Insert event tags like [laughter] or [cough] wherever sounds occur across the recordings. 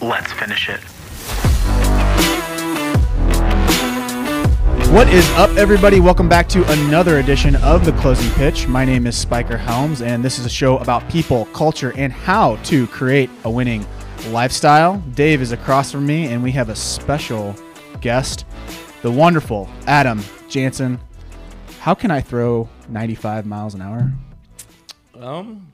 Let's finish it. What is up, everybody? Welcome back to another edition of The Closing Pitch. My name is Spiker Helms, and this is a show about people, culture, and how to create a winning lifestyle. Dave is across from me, and we have a special guest, the wonderful Adam Jahnsen. How can I throw 95 miles an hour? Um,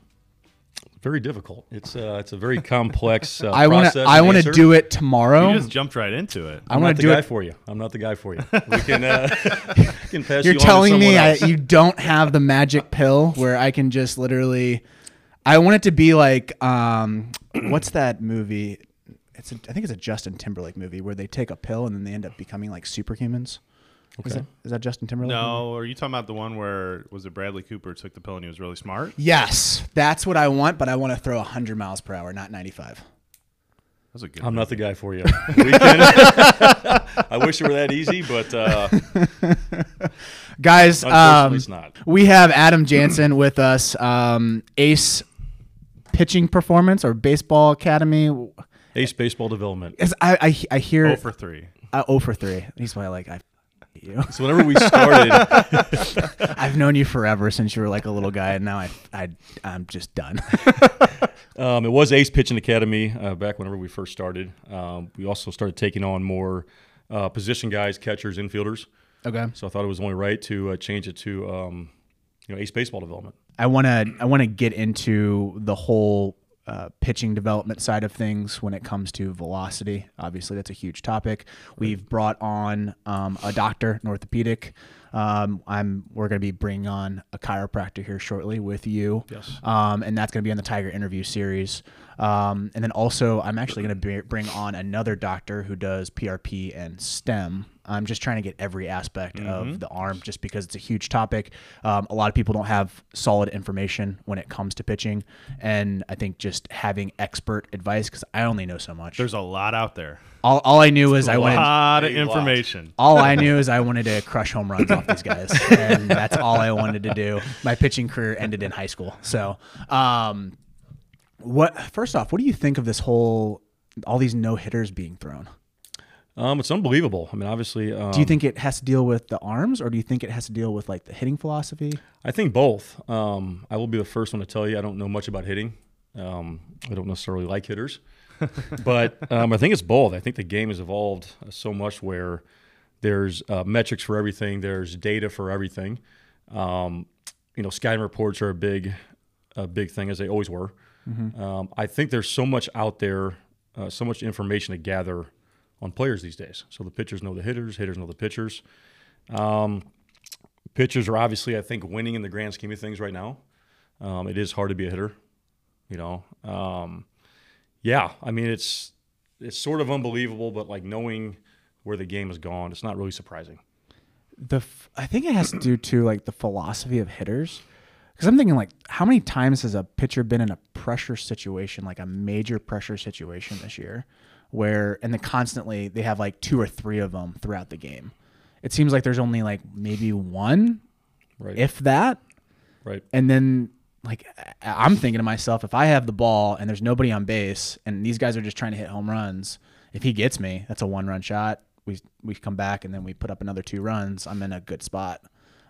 very difficult. It's uh, it's a very complex uh, [laughs] I want process. to. I want to do it tomorrow. You just jumped right into it. I I'm want not to the do guy it. for you. I'm not the guy for you. [laughs] We can uh, [laughs] can pass You're you on to telling me I, you don't have the magic pill where I can just literally. I want it to be like, um, [clears throat] what's that movie? It's a, I think it's a Justin Timberlake movie where they take a pill and then they end up becoming like superhumans. Is, Okay. that, is that Justin Timberlake? movie? No, are you talking about the one where was it Bradley Cooper took the pill and he was really smart? Yes, that's what I want, but I want to throw 100 miles per hour, not 95. That's a good. I'm one. not the guy for you. [laughs] [laughs] I wish it were that easy, but uh, [laughs] Guys, um, it's not. we have Adam Jahnsen [clears throat] with us, um, Ace Pitching Performance or Baseball Academy. Ace Baseball Development. I, I, I hear Oh for three. Uh, 0 for 3. He's why like I you. So whenever we started, [laughs] I've known you forever since you were like a little guy, and now I, I I'm just done. [laughs] um, it was Ace Pitching Academy uh, back whenever we first started. Um, we also started taking on more uh, position guys, catchers, infielders. okay. So I thought it was only right to uh, change it to um, you know Ace Baseball Development. I want to I want to get into the whole uh, pitching development side of things when it comes to velocity. Obviously, that's a huge topic. We've brought on um, a doctor, an orthopedic. Um, I'm we're going to be bringing on a chiropractor here shortly with you. Yes. Um, and that's going to be on the Tiger interview series. Um, and then also, I'm actually going to bring on another doctor who does PRP and STEM. I'm just trying to get every aspect of the arm just because it's a huge topic. Um, a lot of people don't have solid information when it comes to pitching. And I think just having expert advice, because I only know so much. There's a lot out there. all, all I knew was I A wanted. lot of information. All I [laughs] knew is I wanted to crush home runs off these guys, and that's all I wanted to do. My pitching career ended in high school. So, um, what? First off, what do you think of this whole all these no hitters being thrown? Um, it's unbelievable. I mean, obviously, um, Do you think it has to deal with the arms, or do you think it has to deal with like the hitting philosophy? I think both. Um, I will be the first one to tell you I don't know much about hitting. Um, I don't necessarily like hitters, [laughs] but um, I think it's both. I think the game has evolved so much where there's uh, metrics for everything, there's data for everything. Um, you know, scouting reports are a big, a big thing as they always were. Um, I think there's so much out there, uh, so much information to gather on players these days. So the pitchers know the hitters, hitters know the pitchers. Um, pitchers are obviously, I think, winning in the grand scheme of things right now. Um, it is hard to be a hitter, you know. Um, yeah, I mean it's it's sort of unbelievable, but like knowing where the game has gone, it's not really surprising. The f- I think it has to do to like the philosophy of hitters. Because I'm thinking like, how many times has a pitcher been in a pressure situation, like a major pressure situation this year, where and then constantly they have like two or three of them throughout the game. It seems like there's only like maybe one, Right. if that, right. and then like I'm thinking to myself, if I have the ball and there's nobody on base and these guys are just trying to hit home runs, if he gets me, that's a one run shot. We we come back and then we put up another two runs. I'm in a good spot.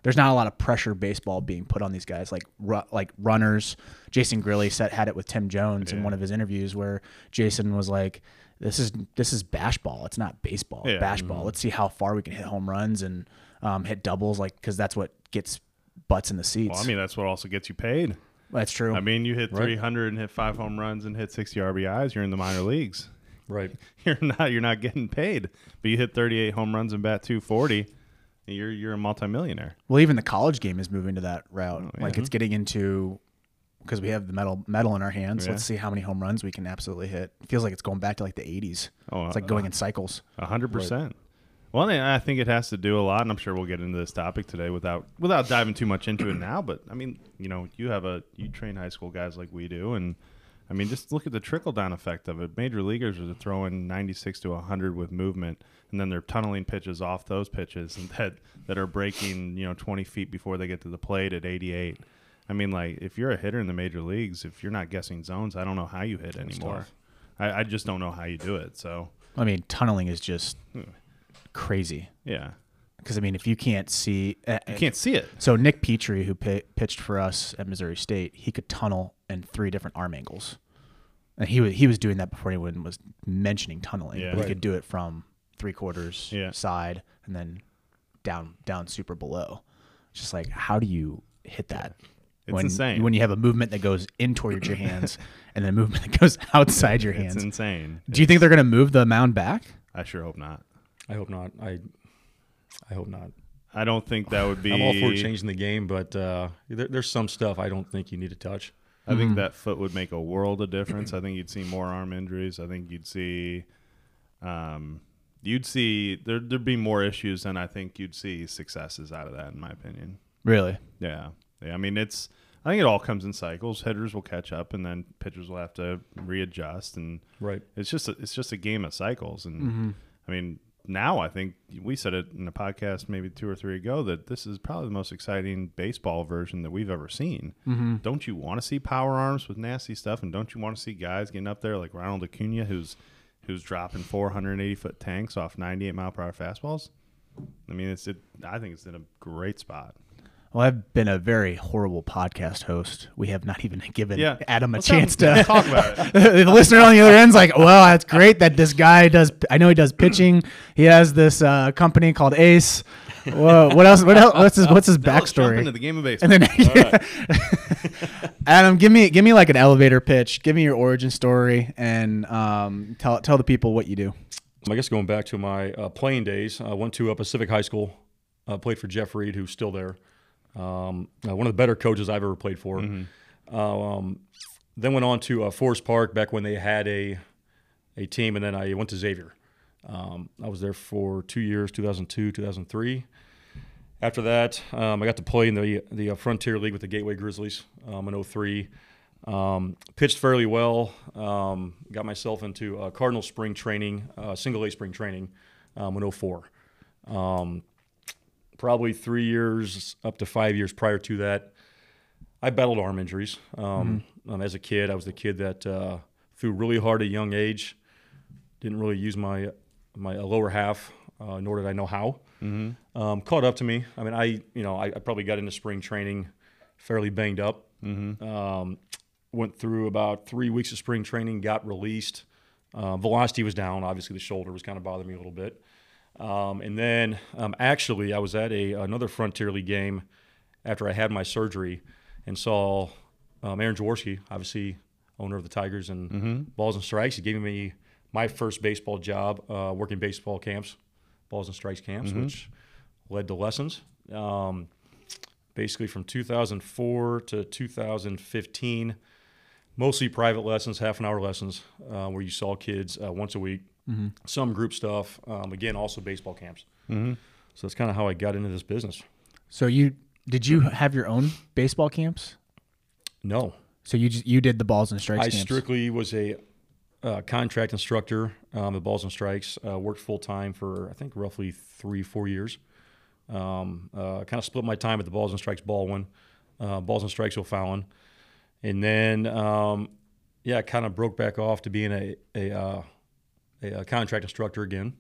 There's not a lot of pressure baseball being put on these guys like ru- like runners. Jason Grilli set had it with Tim Jones in one of his interviews where Jason was like, "This is this is bash ball. It's not baseball. It's Yeah. bash ball. Let's see how far we can hit home runs and um, hit doubles, like because that's what gets butts in the seats. Well, I mean, that's what also gets you paid. That's true. I mean, you hit Right. 300 and hit five home runs and hit 60 RBIs. You're in the minor leagues. [laughs] Right. [laughs] You're not. You're not getting paid. But you hit 38 home runs and bat 240. You're you're a multimillionaire. well, even the college game is moving to that route. Oh, Like it's getting into because we have the metal metal in our hands. Yeah. Let's see how many home runs we can absolutely hit. It feels like it's going back to like the 80s. Oh, It's like uh, going in cycles. A hundred percent. Well, I think it has to do a lot, and I'm sure we'll get into this topic today without without diving too much into it now. But I mean, you know, you have a you train high school guys like we do, and I mean, just look at the trickle down effect of it. Major leaguers are throwing 96 to 100 with movement, and then they're tunneling pitches off those pitches and [laughs] that that are breaking you know 20 feet before they get to the plate at 88. I mean, like if you're a hitter in the major leagues, if you're not guessing zones, I don't know how you hit anymore. I, I just don't know how you do it. So I mean, tunneling is just Hmm. crazy. yeah, Because I mean, if you can't see, uh, you can't see it. So Nick Petrie, who pi pitched for us at Missouri State, he could tunnel in three different arm angles, and he was he was doing that before anyone was mentioning tunneling. Yeah. but he could do it from three quarters Yeah. side and then down down super below. Just like how do you hit that? It's when, insane. when you have a movement that goes in towards your [coughs] hands and then a movement that goes [laughs] outside your hands. It's hands. insane. Do you think they're going to move the mound back? I sure hope not. I hope not. I I hope not. I don't think that would be. [sighs] I'm all for changing the game, but uh, there, there's some stuff I don't think you need to touch. I think that foot would make a world of difference. I think you'd see more arm injuries. I think you'd see, um, you'd see there there'd be more issues, and I think you'd see successes out of that, in my opinion. Really? Yeah, yeah. I mean, it's. I think it all comes in cycles. Hitters will catch up, and then pitchers will have to readjust, and Right. it's just a, it's just a game of cycles. And I mean, now I think we said it in a podcast maybe two or three ago that this is probably the most exciting baseball version that we've ever seen. Mm-hmm. Don't you want to see power arms with nasty stuff, and don't you want to see guys getting up there like Ronald Acuna, who's who's dropping 480 foot tanks off 98 mile per hour fastballs? I mean, it's it. I think it's in a great spot. Well, I've been a very horrible podcast host. We have not even given Yeah. Adam a Let's chance to talk about it. [laughs] the listener on the other end's like, well, that's great that this guy does. I know he does [clears throat] pitching. He has this uh, company called Ace. Whoa, what else? What else? What's his What's his Now backstory? into the game of baseball. And then, [laughs] Adam, give me give me like an elevator pitch. Give me your origin story and um, tell tell the people what you do. I guess going back to my uh, playing days, I went to uh, Pacific High School, uh, played for Jeff Reed, who's still there. Um, uh, one of the better coaches I've ever played for. Uh, um, then went on to uh, Forest Park back when they had a a team, and then I went to Xavier. Um, I was there for two years, 2002, 2003. After that, um, I got to play in the the uh, Frontier League with the Gateway Grizzlies um, in 03. Um, pitched fairly well. Um, got myself into uh, Cardinal spring training, uh, single A spring training um, in 04. Probably three years up to five years prior to that, I battled arm injuries. Um, um, as a kid, I was the kid that uh, threw really hard at a young age. Didn't really use my my lower half, uh, nor did I know how. Um, caught up to me. I mean, I you know I, I probably got into spring training fairly banged up. Um, went through about three weeks of spring training, got released. Uh, velocity was down. Obviously, the shoulder was kind of bothering me a little bit. Um, and then um, actually, I was at a another Frontier League game after I had my surgery and saw um, Aaron Jaworski, obviously owner of the Tigers and Balls and Strikes. He gave me my first baseball job uh, working baseball camps, Balls and Strikes camps, which led to lessons. Um, basically from 2004 to 2015, mostly private lessons, half an hour lessons, uh, where you saw kids uh, once a week. Some group stuff. Um, again, also baseball camps. So that's kind of how I got into this business. So you did you have your own baseball camps? No, So you just you did the balls and strikes I camps. strictly was a uh, contract instructor um, at Balls and Strikes. Uh, worked full time for I think roughly three four years. Um, uh, kind of split my time at the Balls and Strikes Baldwin, uh, Balls and Strikes O'Fallon, and then um, yeah, kind of broke back off to being a a, uh, a, a contract instructor again.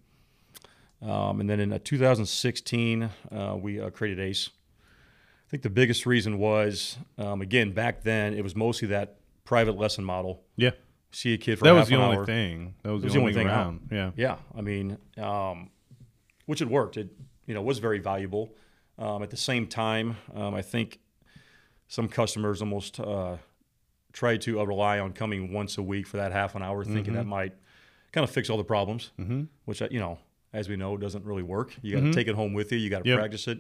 Um, and then in uh, 2016, uh, we uh, created ACE. I think the biggest reason was, um, again, back then it was mostly that private lesson model. Yeah, See a kid for that was the only hour. thing. That was, was the only thing around. Yeah. Yeah, I mean, um, which it worked. It you know was very valuable. Um, at the same time, um, I think some customers almost uh, try to uh, rely on coming once a week for that half an hour, thinking that might kind of fix all the problems. Mm-hmm. Which uh, you know, as we know, doesn't really work. You got to take it home with you. You got to Yep. practice it.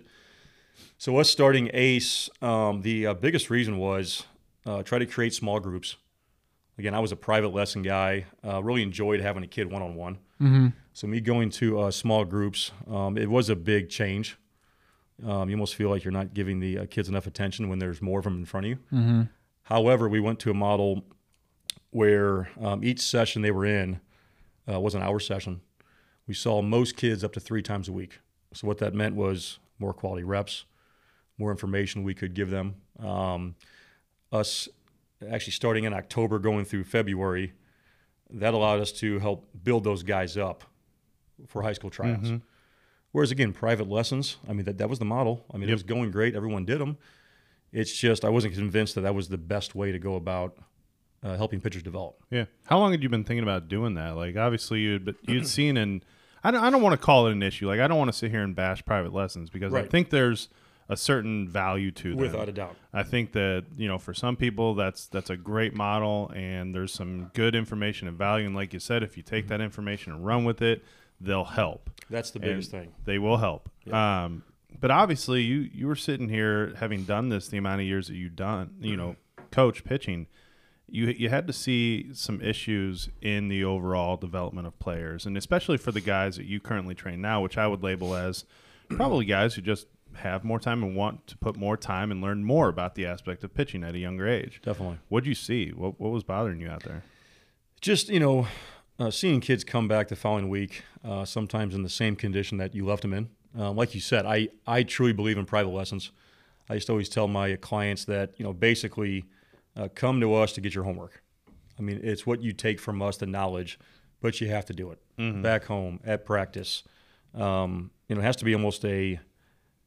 So us starting Ace, um, the uh, biggest reason was uh, try to create small groups. Again, I was a private lesson guy. Uh, really enjoyed having a kid one on one. So me going to uh, small groups, um, it was a big change. Um, you almost feel like you're not giving the uh, kids enough attention when there's more of them in front of you. However, we went to a model where um, each session they were in uh, was an hour session. We saw most kids up to three times a week. So what that meant was more quality reps, more information we could give them. Um, us actually starting in October, going through February, that allowed us to help build those guys up for high school tryouts. Mm-hmm. Whereas again, private lessons, I mean that that was the model. I mean it was going great. Everyone did them. It's just I wasn't convinced that that was the best way to go about uh, helping pitchers develop. Yeah. How long had you been thinking about doing that? Like, obviously, you'd but you'd seen and I don't, I don't want to call it an issue. Like, I don't want to sit here and bash private lessons because I think there's a certain value to them. Without a doubt. I think that you know for some people that's that's a great model and there's some good information and value and like you said if you take that information and run with it they'll help That's the And biggest thing. they will help um, but obviously you you were sitting here having done this the amount of years that you've done you know coach pitching you you had to see some issues in the overall development of players and especially for the guys that you currently train now which I would label as probably guys who just have more time and want to put more time and learn more about the aspect of pitching at a younger age. Definitely. What'd you see? What what was bothering you out there? Just you know, uh, seeing kids come back the following week, uh, sometimes in the same condition that you left them in. Um, like you said, I I truly believe in private lessons. I used to always tell my clients that you know basically uh, come to us to get your homework. I mean, it's what you take from us, the knowledge, but you have to do it back home at practice. Um, you know, it has to be almost a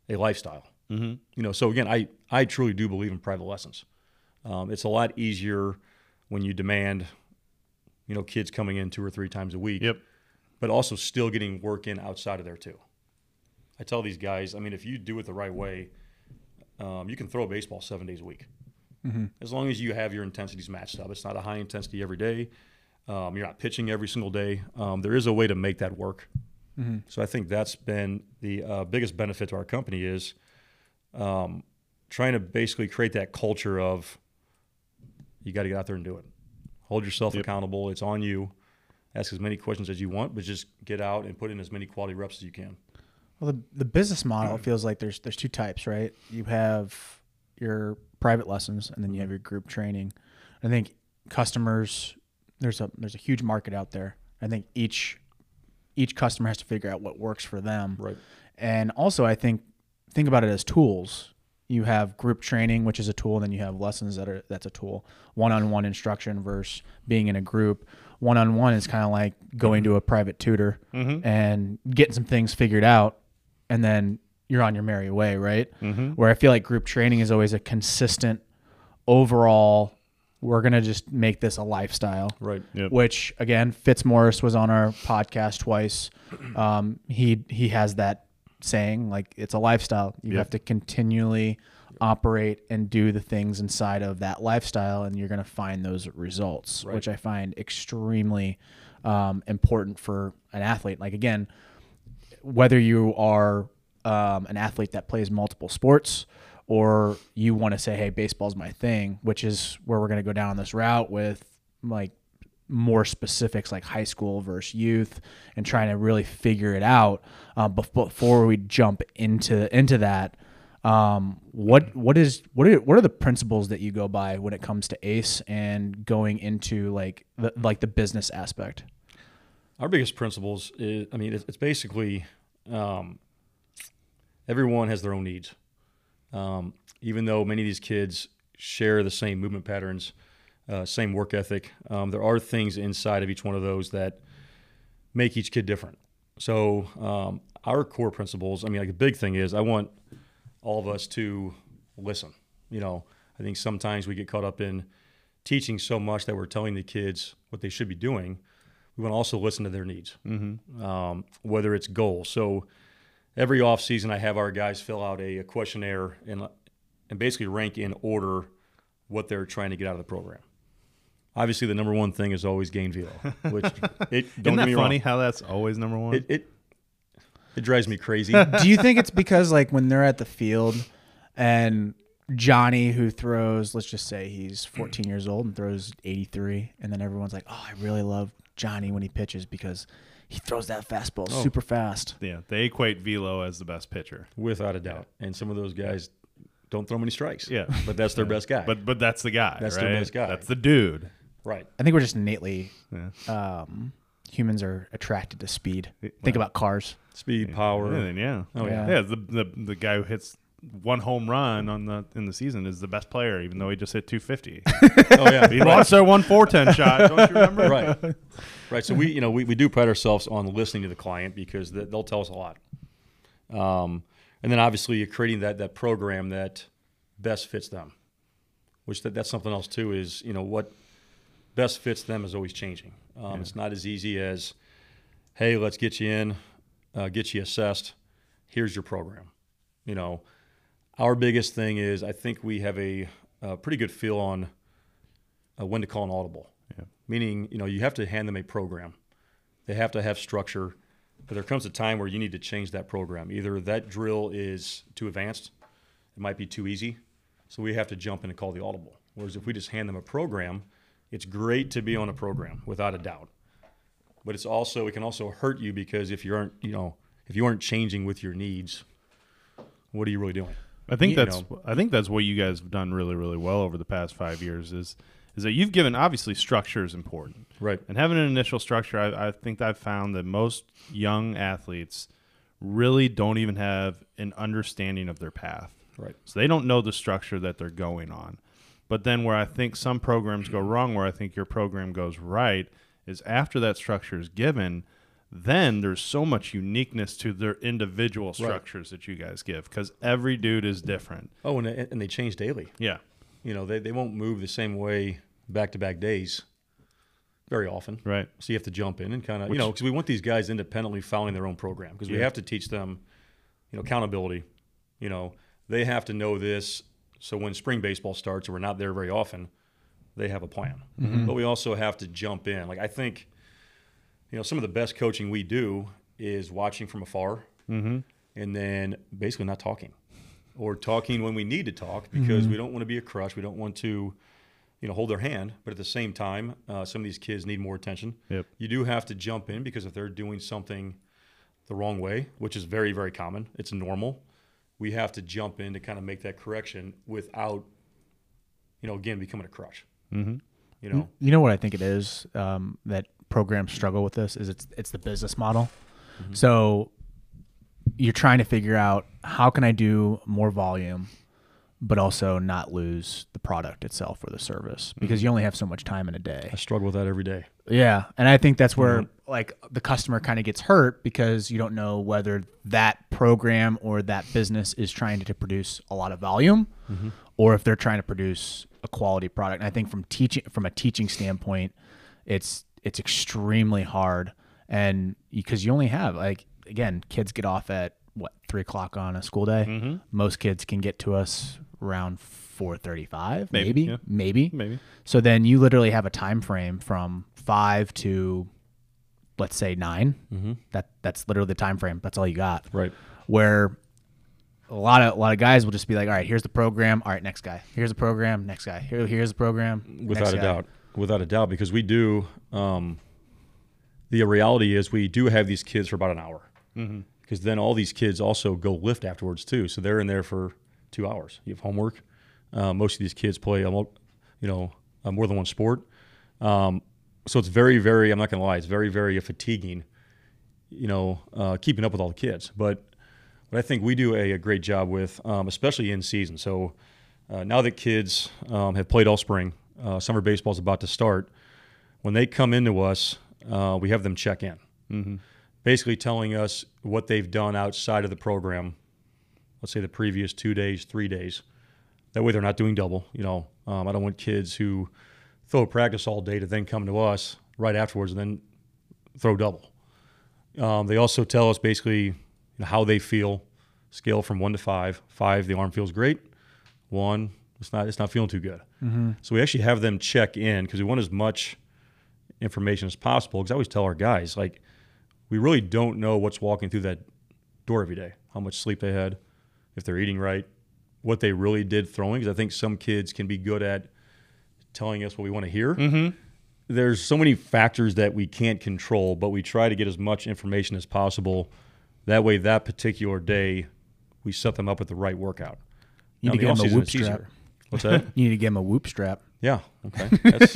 a lifestyle. Mm-hmm. You know, so again, I I truly do believe in private lessons. Um, it's a lot easier when you demand, you know, kids coming in two or three times a week. Yep. But also still getting work in outside of there too. I tell these guys, I mean, if you do it the right way, um, you can throw a baseball seven days a week, as long as you have your intensities matched up. It's not a high intensity every day. Um, you're not pitching every single day. Um, there is a way to make that work. So I think that's been the uh, biggest benefit to our company is um, trying to basically create that culture of you got to get out there and do it. Hold yourself Yep. accountable. It's on you. Ask as many questions as you want, but just get out and put in as many quality reps as you can. Well, the, the business model [clears throat] feels like there's there's two types, right? You have your private lessons, and then you mm-hmm. have your group training. I think customers there's a there's a huge market out there. I think each each customer has to figure out what works for them. Right. And also, I think think about it as tools. You have group training, which is a tool, and then you have lessons that are that's a tool. One-on-one instruction versus being in a group. One-on-one is kind of like going to a private tutor mm-hmm. and getting some things figured out, and then you're on your merry way, right? Where I feel like group training is always a consistent overall. We're gonna just make this a lifestyle, Right. Yep. which again Fitzmaurice was on our podcast twice. [clears throat] Um, he he has that saying like it's a lifestyle. You Yep. have to continually operate and do the things inside of that lifestyle, and you're going to find those results, Right. which I find extremely um, important for an athlete. Like again, whether you are um, an athlete that plays multiple sports or you want to say, hey, baseball's my thing, which is where we're going to go down this route with like more specifics like high school versus youth and trying to really figure it out. Um, bef- before we jump into into that um, what what is what are what are the principles that you go by when it comes to ace and going into like the, like the business aspect? Our biggest principles is, I mean, it's, it's basically um, everyone has their own needs. Um, even though many of these kids share the same movement patterns, uh, same work ethic, um, there are things inside of each one of those that make each kid different. So um, our core principles, I mean, like the big thing is I want all of us to listen. You know, I think sometimes we get caught up in teaching so much that we're telling the kids what they should be doing. We want to also listen to their needs, mm-hmm. um, whether it's goals. So every off season, I have our guys fill out a, a questionnaire and and basically rank in order what they're trying to get out of the program. Obviously, the number one thing is always gain velo, which [laughs] it Isn't don't get that me funny wrong. how that's always number one? It, it it drives me crazy. [laughs] do you think it's because like when they're at the field and Johnny who throws let's just say he's 14 years old and throws 83 and then everyone's like oh I really love Johnny when he pitches because he throws that fastball Oh. super fast yeah, they equate Velo as the best pitcher. without a doubt. And some of those guys don't throw many strikes. Yeah. but that's their best guy. But but that's the guy. That's right? their best guy. That's the dude. right. I think we're just innately Yeah. um, humans are attracted to speed think well, about cars Speed, power. Yeah, then, yeah. Oh yeah. Yeah, the, the the guy who hits one home run on the in the season is the best player, even though he just hit 250. [laughs] Oh yeah, he lost their one 410 shot. Don't you [laughs] remember? right, right. So we, you know, we, we do pride ourselves on listening to the client because th- they'll tell us a lot. Um, and then obviously you're creating that that program that best fits them, which that, that's something else too. Is you know what best fits them is always changing. Um, It's not as easy as, hey, let's get you in, uh, get you assessed. Here's your program. You know, our biggest thing is I think we have a, a pretty good feel on uh, when to call an audible. Yeah. Meaning, you know, you have to hand them a program. They have to have structure. But there comes a time where you need to change that program. Either that drill is too advanced, it might be too easy, so we have to jump in and call the audible. Whereas if we just hand them a program, it's great to be on a program without a doubt. But it's also it can also hurt you because if you aren't, you know, if you aren't changing with your needs, what are you really doing? I think You that's know. I think that's what you guys have done really really well over the past five years is is that you've given obviously structure is important Right. and having an initial structure. I, I think I've found that most young athletes really don't even have an understanding of their path. Right. So they don't know the structure that they're going on. But then where I think some programs go wrong, where I think your program goes right, is after that structure is given, then there's so much uniqueness to their individual structures that you guys give because every dude is different. Oh, and they, and they change daily. Yeah. You know, they, they won't move the same way back to back days very often. Right. So you have to jump in and kind of, you know, because we want these guys independently following their own program because we have to teach them, you know, accountability. You know, they have to know this. So when spring baseball starts, and we're not there very often, they have a plan. Mm-hmm. But we also have to jump in. Like I think, you know, some of the best coaching we do is watching from afar Mm-hmm. and then basically not talking or talking when we need to talk because we don't want to be a crush. We don't want to, you know, hold their hand. But at the same time, uh, some of these kids need more attention. Yep. You do have to jump in because if they're doing something the wrong way, which is very, very common, it's normal. We have to jump in to kind of make that correction without, you know, again, becoming a crush. Mm-hmm. You know, You know what I think it is um, that programs struggle with this is it's it's the business model. Mm-hmm. So you're trying to figure out how can I do more volume, but also not lose the product itself or the service because mm-hmm. you only have so much time in a day. I struggle with that every day. Yeah, and I think that's where mm-hmm. like the customer kind of gets hurt because you don't know whether that program or that business is trying to produce a lot of volume or if they're trying to produce a quality product. And I think from teaching from a teaching standpoint, it's it's extremely hard, and because you only have like again, kids get off at what three o'clock on a school day. Most kids can get to us around four thirty-five, Maybe, maybe, yeah. maybe. Maybe. So then you literally have a time frame from five to let's say 9 Mm-hmm. That that's literally the time frame. That's all you got. Right. Where a lot of a lot of guys will just be like, all right, here's the program. All right, next guy. Here's the program. Next guy. Here here's the program. without a guy. doubt without a doubt because we do um, the reality is we do have these kids for about an hour. Because then all these kids also go lift afterwards too. So they're in there for two hours. You have homework. Uh, most of these kids play a you know uh, more than one sport. Um, so it's very very i'm not going to lie it's very very fatiguing you know uh, keeping up with all the kids. But what I think we do a, a great job with, um, especially in season. So uh, now that kids um, have played all spring, uh, summer baseball is about to start. When they come into us, uh, we have them check in, mm-hmm. basically telling us what they've done outside of the program. Let's say the previous two days, three days. That way, they're not doing double. You know, um, I don't want kids who throw practice all day to then come to us right afterwards and then throw double. Um, they also tell us basically you know, how they feel, scale from one to five. Five, the arm feels great. One, it's not. It's not feeling too good. So we actually have them check in because we want as much information as possible. Because I always tell our guys, like, we really don't know what's walking through that door every day. How much sleep they had, if they're eating right, what they really did throwing. Because I think some kids can be good at telling us what we want to hear Mm-hmm. there's so many factors that we can't control, but we try to get as much information as possible. That way, that particular day, we set them up with the right workout. You Now, need to in give the them a whoop strap. easier. What's that? [laughs] You need to give him a whoop strap. yeah. Okay. [laughs] That's,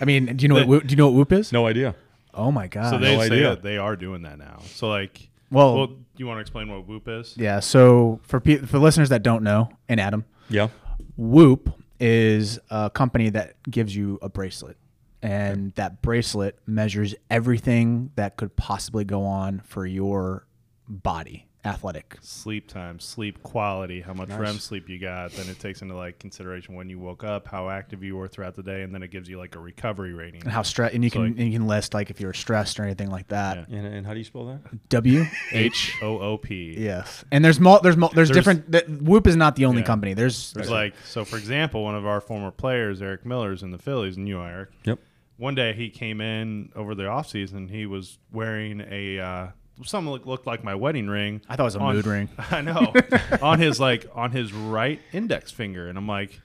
I mean, do you know what whoop, do you know what whoop is? no idea. Oh my god. So they no say idea. that they are doing that now. So like Well, Well, you want to explain what Whoop is? yeah. So for pe- for listeners that don't know, and Adam, Yeah. Whoop is a company that gives you a bracelet. And that bracelet measures everything that could possibly go on for your body, athletic. Sleep time, sleep quality, how much REM sleep you got. Then it takes into like consideration when you woke up, how active you were throughout the day, and then it gives you like a recovery rating. And how stress and you So, can like- and you can list like if you're stressed or anything like that. Yeah. And, and how do you spell that? W H O O P. Yes. And there's mul- there's mul- there's, There's- different th- Whoop is not the only Yeah. company. There's, There's like so for example, one of our former players, Eric Miller's in the Phillies, and you, Eric. Yep. One day he came in over the off season. He was wearing a uh, something look, looked like my wedding ring. I thought it was a on- mood ring. [laughs] I know [laughs] on his like on his right index finger, and I'm like,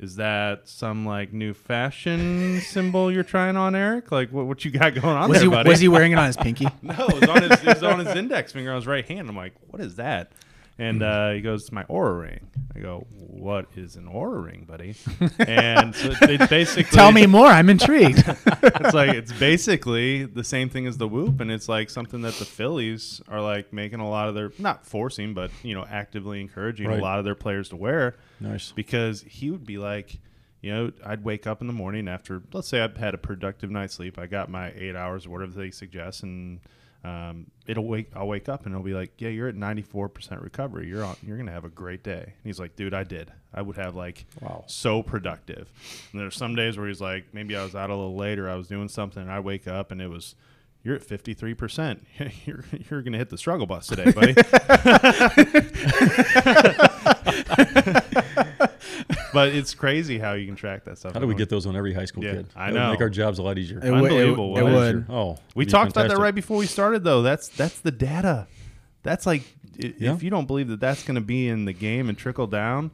is that some like new fashion symbol you're trying on, Eric? Like what, what you got going on Was there, he buddy? was he wearing it on his pinky? [laughs] No, it was on his, it was on his index finger on his right hand. I'm like, what is that? And Hmm. uh, he goes, it's my Oura ring. I go, what is an Oura ring, buddy? [laughs] And so it's basically Tell me more. I'm [laughs] intrigued. it's like it's basically the same thing as the whoop, and it's like something that the Phillies are like making a lot of their not forcing, but you know, actively encouraging Right. a lot of their players to wear Nice. because he would be like, you know, I'd wake up in the morning after, let's say I've had a productive night's sleep. I got my eight hours whatever they suggest, and um, it'll wake. I'll wake up and it'll be like, yeah, you're at 94 percent recovery. You're on. You're gonna have a great day. And he's like, dude, I did. I would have like, Wow. so productive. And there's some days where he's like, maybe I was out a little later. I was doing something, and I wake up and it was. You're at 53%. [laughs] You're, you're going to hit the struggle bus today, buddy. [laughs] [laughs] but it's crazy how you can track that stuff. How do we get those on every high school Yeah, kid? I That would know. Make our jobs a lot easier. It Unbelievable. It, What would. it would. Oh, We it'd talked about that right before we started, though. That's that's the data. That's like i- Yeah. if you don't believe that that's going to be in the game and trickle down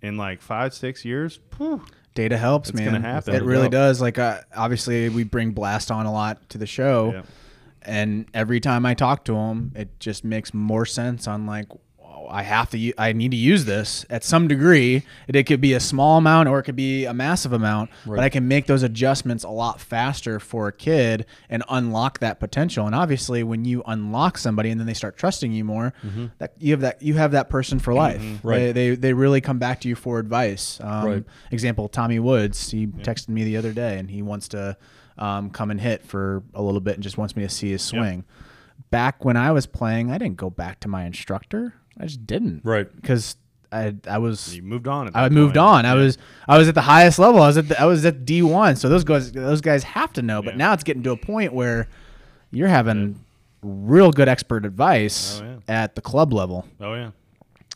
in like five six years, whew, Data helps, It's man. gonna happen. It really Without a does. Like, uh, obviously, we bring Blast on a lot to the show, yeah. and every time I talk to him, it just makes more sense. On like, I have to, I need to use this at some degree. It, it could be a small amount or it could be a massive amount, but I can make those adjustments a lot faster for a kid and unlock that potential. And obviously, when you unlock somebody and then they start trusting you more, that you have that you have that person for life. Right. They, they they really come back to you for advice. Um, Right. Example: Tommy Woods. He texted me the other day, and he wants to um, come and hit for a little bit, and just wants me to see his swing. Back when I was playing, I didn't go back to my instructor. I just didn't. Right. Because I I was You moved on. at I that moved point. on. I was I was at the highest level. I was at the, I was at D one. So those guys those guys have to know. But Yeah. now it's getting to a point where you're having real good expert advice Oh, yeah. at the club level. Oh yeah.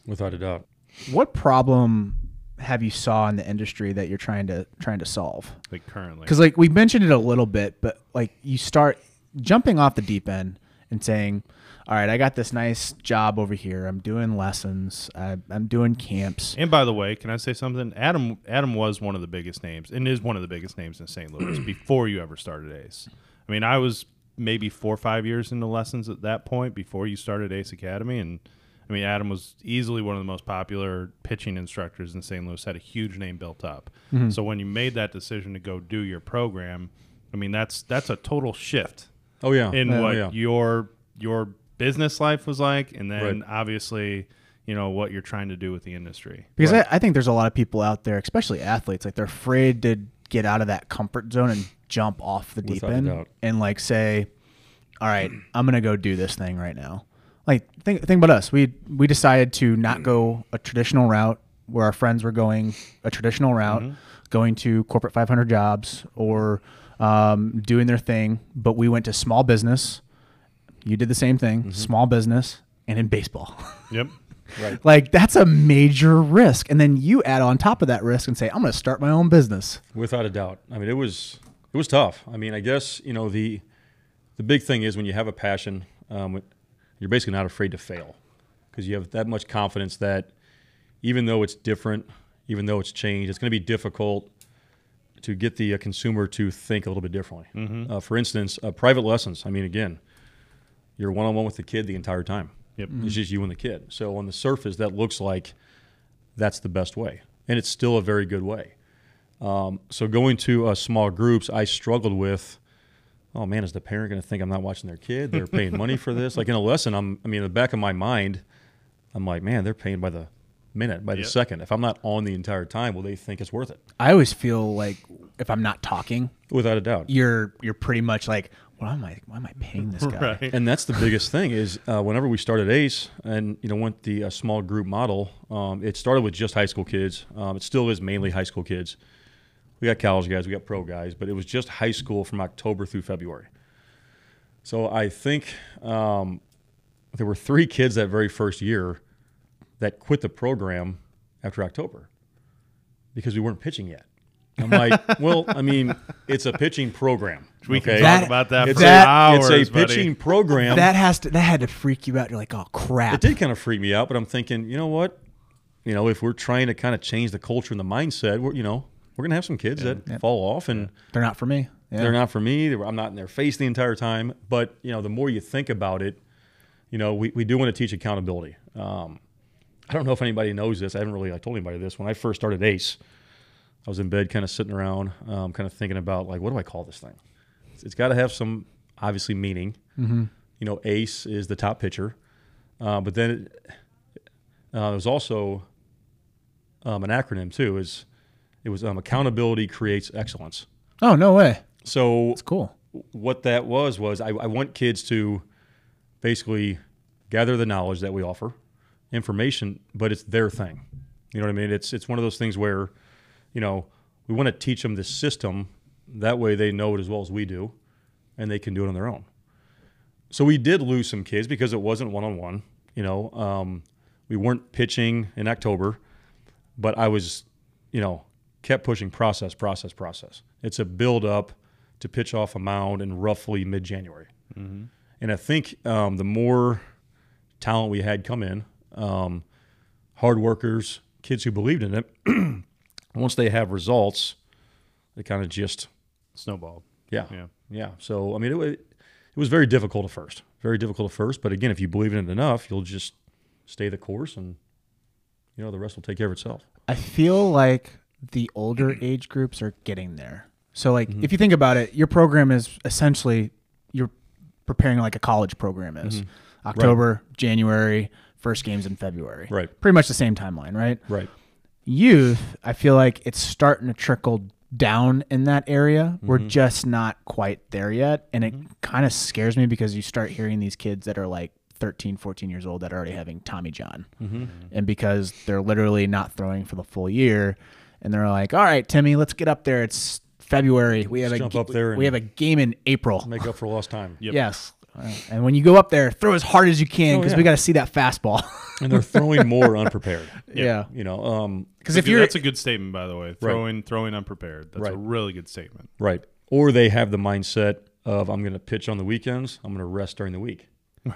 Without a doubt. What problem have you saw in the industry that you're trying to trying to solve? Like currently. Because like we mentioned it a little bit, but like you start jumping off the deep end and saying, "All right, I got this nice job over here. I'm doing lessons. I, I'm doing camps." And by the way, can I say something? Adam Adam was one of the biggest names and is one of the biggest names in St. Louis [clears throat] before you ever started Ace. I mean, I was maybe four or five years into lessons at that point before you started Ace Academy, and I mean, Adam was easily one of the most popular pitching instructors in St. Louis. Had a huge name built up. Mm-hmm. So when you made that decision to go do your program, I mean, that's that's a total shift Oh yeah. in Oh, what yeah. your your business life was like, and then Right. obviously, you know what you're trying to do with the industry. Because I, I think there's a lot of people out there, especially athletes, like they're afraid to get out of that comfort zone and jump off the deep Without end and like say, "All right, I'm gonna go do this thing right now." Like think think about us. We we decided to not go a traditional route where our friends were going a traditional route, Mm-hmm. going to corporate 500 jobs or um, doing their thing, but we went to small business. You did the same thing, Mm-hmm. small business, and in baseball. [laughs] Yep. Right. Like that's a major risk. And then you add on top of that risk and say, I'm going to start my own business. Without a doubt. I mean, it was it was tough. I mean, I guess you know the the big thing is when you have a passion, um, you're basically not afraid to fail because you have that much confidence that even though it's different, even though it's changed, it's going to be difficult to get the uh, consumer to think a little bit differently. Uh, for instance, uh, private lessons. I mean, again, you're one on one with the kid the entire time. Yep. It's just you and the kid. So on the surface, that looks like that's the best way, and it's still a very good way. Um, so going to uh, small groups, I struggled with oh man, is the parent going to think I'm not watching their kid? They're paying [laughs] money for this. Like in a lesson, I'm, I mean, in the back of my mind, I'm like, man, they're paying by the minute, by the Yep. second. If I'm not on the entire time, will they think it's worth it? I always feel like if I'm not talking, Without a doubt. you're you're pretty much like, why am I why am I paying this [laughs] guy? Right. And that's the biggest thing is uh, whenever we started ACE and you know went the uh, small group model, um, it started with just high school kids. Um, it still is mainly high school kids. We got college guys, we got pro guys, but it was just high school from October through February. So I think um, there were three kids that very first year that quit the program after October because we weren't pitching yet. I'm like, well, I mean, it's a pitching program. We can okay? That- talk about that it's, for a, hours, it's a buddy. pitching program. That has to that had to freak you out. You're like, oh crap. It did kind of freak me out, but I'm thinking, you know what? You know, if we're trying to kind of change the culture and the mindset, we're you know we're gonna have some kids that fall off, and They're not for me. Yeah. they're not for me. I'm not in their face the entire time. But you know, the more you think about it, you know, we, we do want to teach accountability. Um, I don't know if anybody knows this. I haven't really I told anybody this. When I first started ACE, I was in bed, kind of sitting around, um, kind of thinking about like, what do I call this thing? It's, it's got to have some obviously meaning. You know, ACE is the top pitcher, uh, but then it, uh, there's also um, an acronym too. Is it was um, accountability creates excellence. Oh no way. So It's cool. what that was was I, I want kids to basically gather the knowledge that we offer, information, but it's their thing. You know what I mean? It's it's one of those things where, you know, we want to teach them this system. That way they know it as well as we do, and they can do it on their own. So we did lose some kids because it wasn't one on one. You know, um, we weren't pitching in October, but I was, you know, kept pushing process, process, process. It's a build up to pitch off a mound in roughly mid January. And I think um, the more talent we had come in, um, hard workers, kids who believed in it, [clears throat] once they have results, they kind of just, Snowballed. yeah, Yeah. yeah. So, I mean, it, it was very difficult at first, very difficult at first. But again, if you believe in it enough, you'll just stay the course and, you know, the rest will take care of itself. I feel like the older [clears throat] age groups are getting there. So like mm-hmm. if you think about it, your program is essentially you're preparing like a college program is. Mm-hmm. October, January, first games in February. Right. Pretty much the same timeline, right? Right. Youth, I feel like it's starting to trickle down in that area. We're mm-hmm. just not quite there yet. And it mm-hmm. kind of scares me because you start hearing these kids that are like 13, 14 years old that are already having Tommy John. Mm-hmm. And because they're literally not throwing for the full year. And they're like, all right, Timmy, let's get up there. It's February. We have Let's a jump up there we have a game in April. Make up for lost time. [laughs] Yep. Yes. Uh, And when you go up there, throw as hard as you can Oh, because yeah. we got to see that fastball. [laughs] And they're throwing more unprepared. [laughs] yeah. You know, um, Because That's if you're that's a good statement, by the way. Throwing throwing unprepared. That's a really good statement. Right. Or they have the mindset of I'm going to pitch on the weekends. I'm going to rest during the week.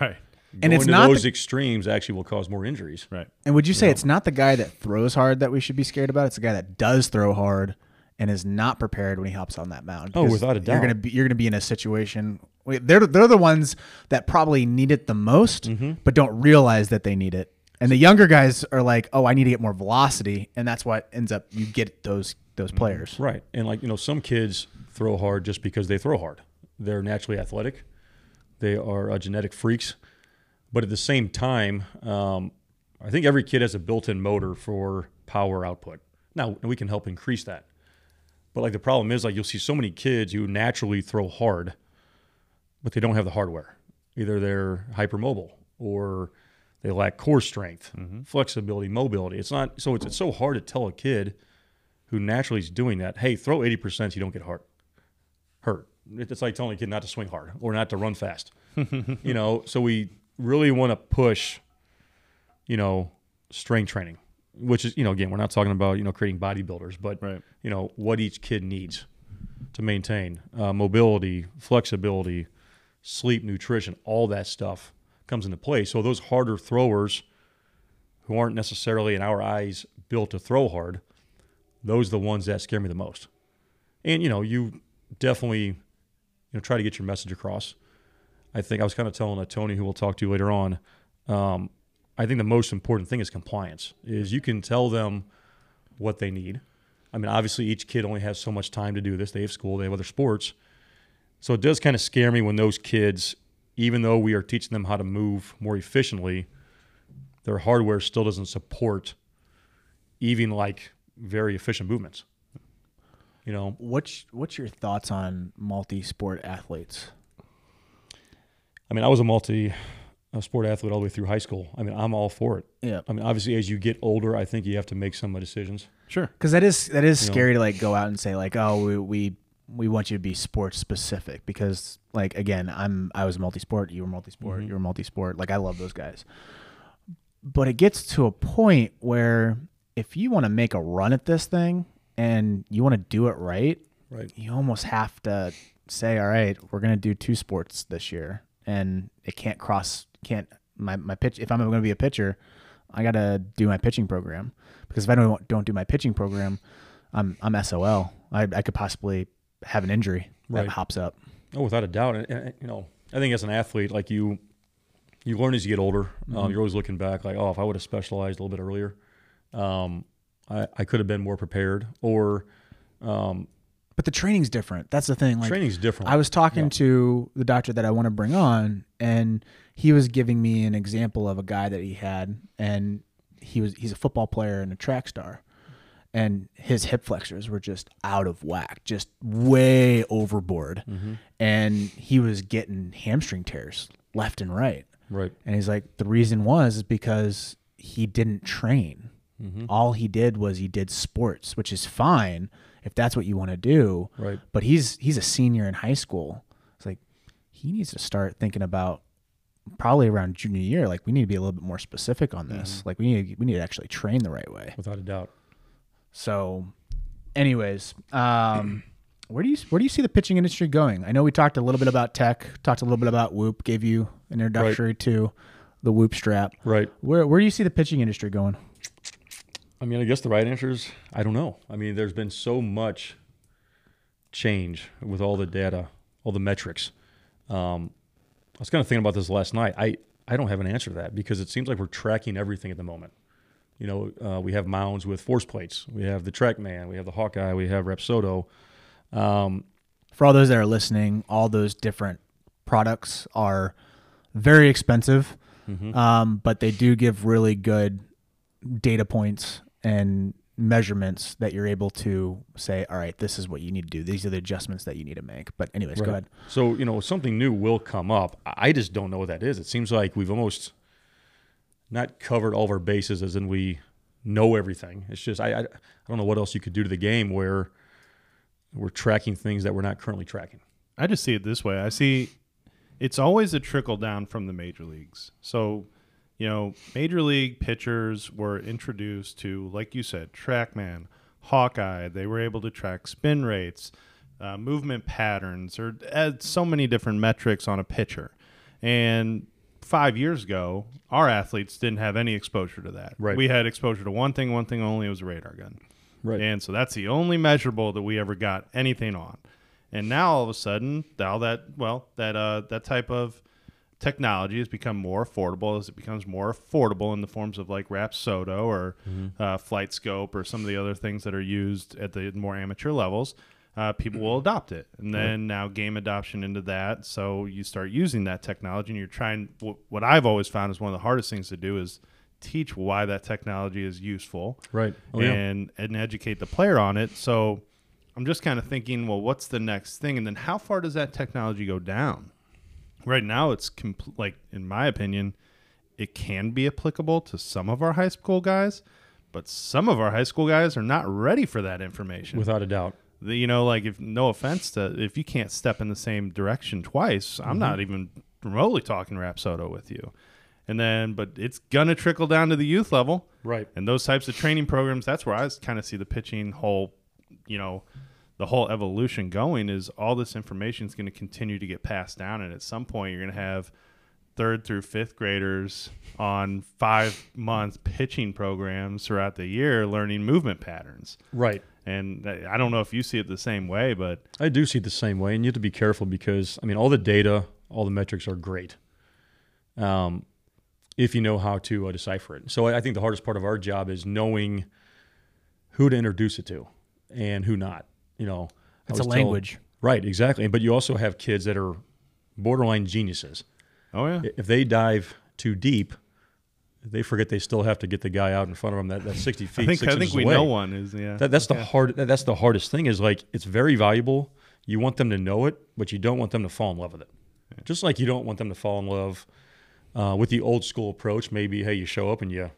Right. And it's to not those the- extremes actually will cause more injuries. Right. And would you say it's not the guy that throws hard that we should be scared about? It's the guy that does throw hard and is not prepared when he hops on that mound. Oh, without a You're doubt. gonna be you're gonna be in a situation. They're they're the ones that probably need it the most, Mm-hmm. but don't realize that they need it. And the younger guys are like, oh, I need to get more velocity, and that's what ends up you get those those players. Right. And like, you know, some kids throw hard just because they throw hard. They're naturally athletic. They are uh, genetic freaks. But at the same time, um, I think every kid has a built-in motor for power output. Now we can help increase that. But like the problem is like you'll see so many kids who naturally throw hard, but they don't have the hardware. Either they're hypermobile or they lack core strength, flexibility, mobility. It's not so it's, it's so hard to tell a kid who naturally is doing that, hey, throw 80% so you don't get hurt. Hurt. It's like telling a kid not to swing hard or not to run fast. [laughs] you know, so we really want to push, you know, strength training, which is, you know, again, we're not talking about, you know, creating bodybuilders, but, Right. you know, what each kid needs to maintain uh, mobility, flexibility, sleep, nutrition, all that stuff comes into play. So those harder throwers who aren't necessarily in our eyes built to throw hard, those are the ones that scare me the most. And you know, you definitely you know try to get your message across. I think I was kind of telling uh, Tony, who we'll talk to later on. Um, I think the most important thing is compliance. Is you can tell them what they need. I mean, obviously, each kid only has so much time to do this. They have school, they have other sports, So it does kind of scare me when those kids, even though we are teaching them how to move more efficiently, their hardware still doesn't support even like very efficient movements. You know, What's what's your thoughts on multi-sport athletes? I mean, I was a multi uh, sport athlete all the way through high school. I mean, I'm all for it. Yeah, I mean, obviously, as you get older, I think you have to make some decisions. Sure. because that is that is You know. scary to like go out and say like, oh, we, we we want you to be sports specific because like again, I'm I was multi-sport, you were multi-sport, Mhm. you were multi-sport. Like I love those guys, but it gets to a point where if you want to make a run at this thing and you want to do it right, Right. you almost have to say, all right, we're gonna do two sports this year, and it can't cross can't my my pitch. If I'm going to be a pitcher, I gotta do my pitching program because if I don't don't do my pitching program, I'm I'm SOL. I I could possibly have an injury that Right. hops up. Oh, without a doubt. And, and, you know, I think as an athlete, like you, you learn as you get older. Um, Mhm. you're always looking back, like, oh, if I would have specialized a little bit earlier, um, I, I could have been more prepared. Or um, But the training's different. That's the thing. Like training's different. I was talking Yeah. to the doctor that I want to bring on, and he was giving me an example of a guy that he had, and he was he's a football player and a track star, and his hip flexors were just out of whack, just way overboard, Mhm. and he was getting hamstring tears left and right, right. and he's like, the reason was is because he didn't train. hmm All he did was he did sports, which is fine if that's what you want to do Right. but he's he's a senior in high school. It's like he needs to start thinking about probably around junior year. Like we need to be a little bit more specific on this. Like we need to, we need to actually train the right way. Without a doubt. So, anyways, um, where do you where do you see the pitching industry going? I know we talked a little bit about tech, talked a little bit about Whoop, gave you an introductory to the Whoop strap. Right. Where where do you see the pitching industry going? I mean, I guess the right answer is I don't know. I mean, there's been so much change with all the data, all the metrics. Um, I was kind of thinking about this last night. I, I don't have an answer to that because it seems like we're tracking everything at the moment. You know, uh, we have mounds with force plates. We have the TrackMan. We have the Hawkeye. We have Rapsodo. Um, For all those that are listening, all those different products are very expensive. mhm. um, but they do give really good data points and measurements that you're able to say, all right, this is what you need to do. These are the adjustments that you need to make. But anyways, go ahead. So, you know, something new will come up. I just don't know what that is. It seems like we've almost not covered all of our bases as in we know everything. It's just, I, I, I don't know what else you could do to the game where we're tracking things that we're not currently tracking. I just see it this way. I see it's always a trickle down from the major leagues. So, you know, major league pitchers were introduced to, like you said, TrackMan, Hawkeye. They were able to track spin rates, uh, movement patterns, or add so many different metrics on a pitcher. And five years ago, our athletes didn't have any exposure to that. Right. We had exposure to one thing, one thing only. It was a radar gun. Right. And so that's the only measurable that we ever got anything on. And now all of a sudden, now that well, that uh, that type of technology has become more affordable as it becomes more affordable in the forms of like Rapsodo or uh, Flight Scope or some of the other things that are used at the more amateur levels. Uh, people will adopt it, and then now game adoption into that. So you start using that technology, and you're trying. wh- What I've always found is one of the hardest things to do is teach why that technology is useful right. Oh, yeah. and and educate the player on it. So I'm just kind of thinking, well, what's the next thing, and then how far does that technology go down? Right now, it's compl- like, in my opinion, it can be applicable to some of our high school guys, but some of our high school guys are not ready for that information. Without a doubt. The- you know, like if no offense to if you can't step in the same direction twice, I'm mm-hmm. not even remotely talking Rapsodo with you. And then, but it's gonna trickle down to the youth level. Right. And those types of training programs, that's where I kind of see the pitching whole, you know, the whole evolution going is all this information is going to continue to get passed down. And at some point, you're going to have third through fifth graders on five month pitching programs throughout the year learning movement patterns. Right. And I don't know if you see it the same way, but I do see it the same way, and you have to be careful because I mean, all the data, all the metrics are great, um, if you know how to uh, decipher it. So I, I think the hardest part of our job is knowing who to introduce it to and who not. You know, It's a was told- language. Right, exactly. But you also have kids that are borderline geniuses. Oh yeah. If they dive too deep, they forget they still have to get the guy out in front of them that, that 60 feet. I think I think we away. know one is yeah. That, that's the hard. that- That's the hardest thing. Is like it's very valuable. You want them to know it, but you don't want them to fall in love with it. Just like you don't want them to fall in love uh, with the old school approach. Maybe hey, you show up and you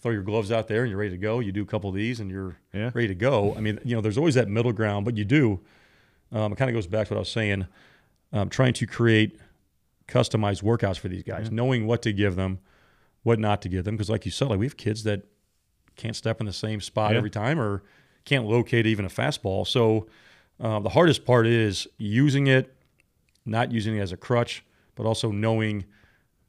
throw your gloves out there and you're ready to go. You do a couple of these and you're Yeah. ready to go. I mean, you know, there's always that middle ground, but you do. Um, it kind of goes back to what I was saying. Um, trying to create customized workouts for these guys, knowing what to give them, what not to give them. Because, like you said, like we have kids that can't step in the same spot Yeah. every time or can't locate even a fastball. So uh, the hardest part is using it, not using it as a crutch, but also knowing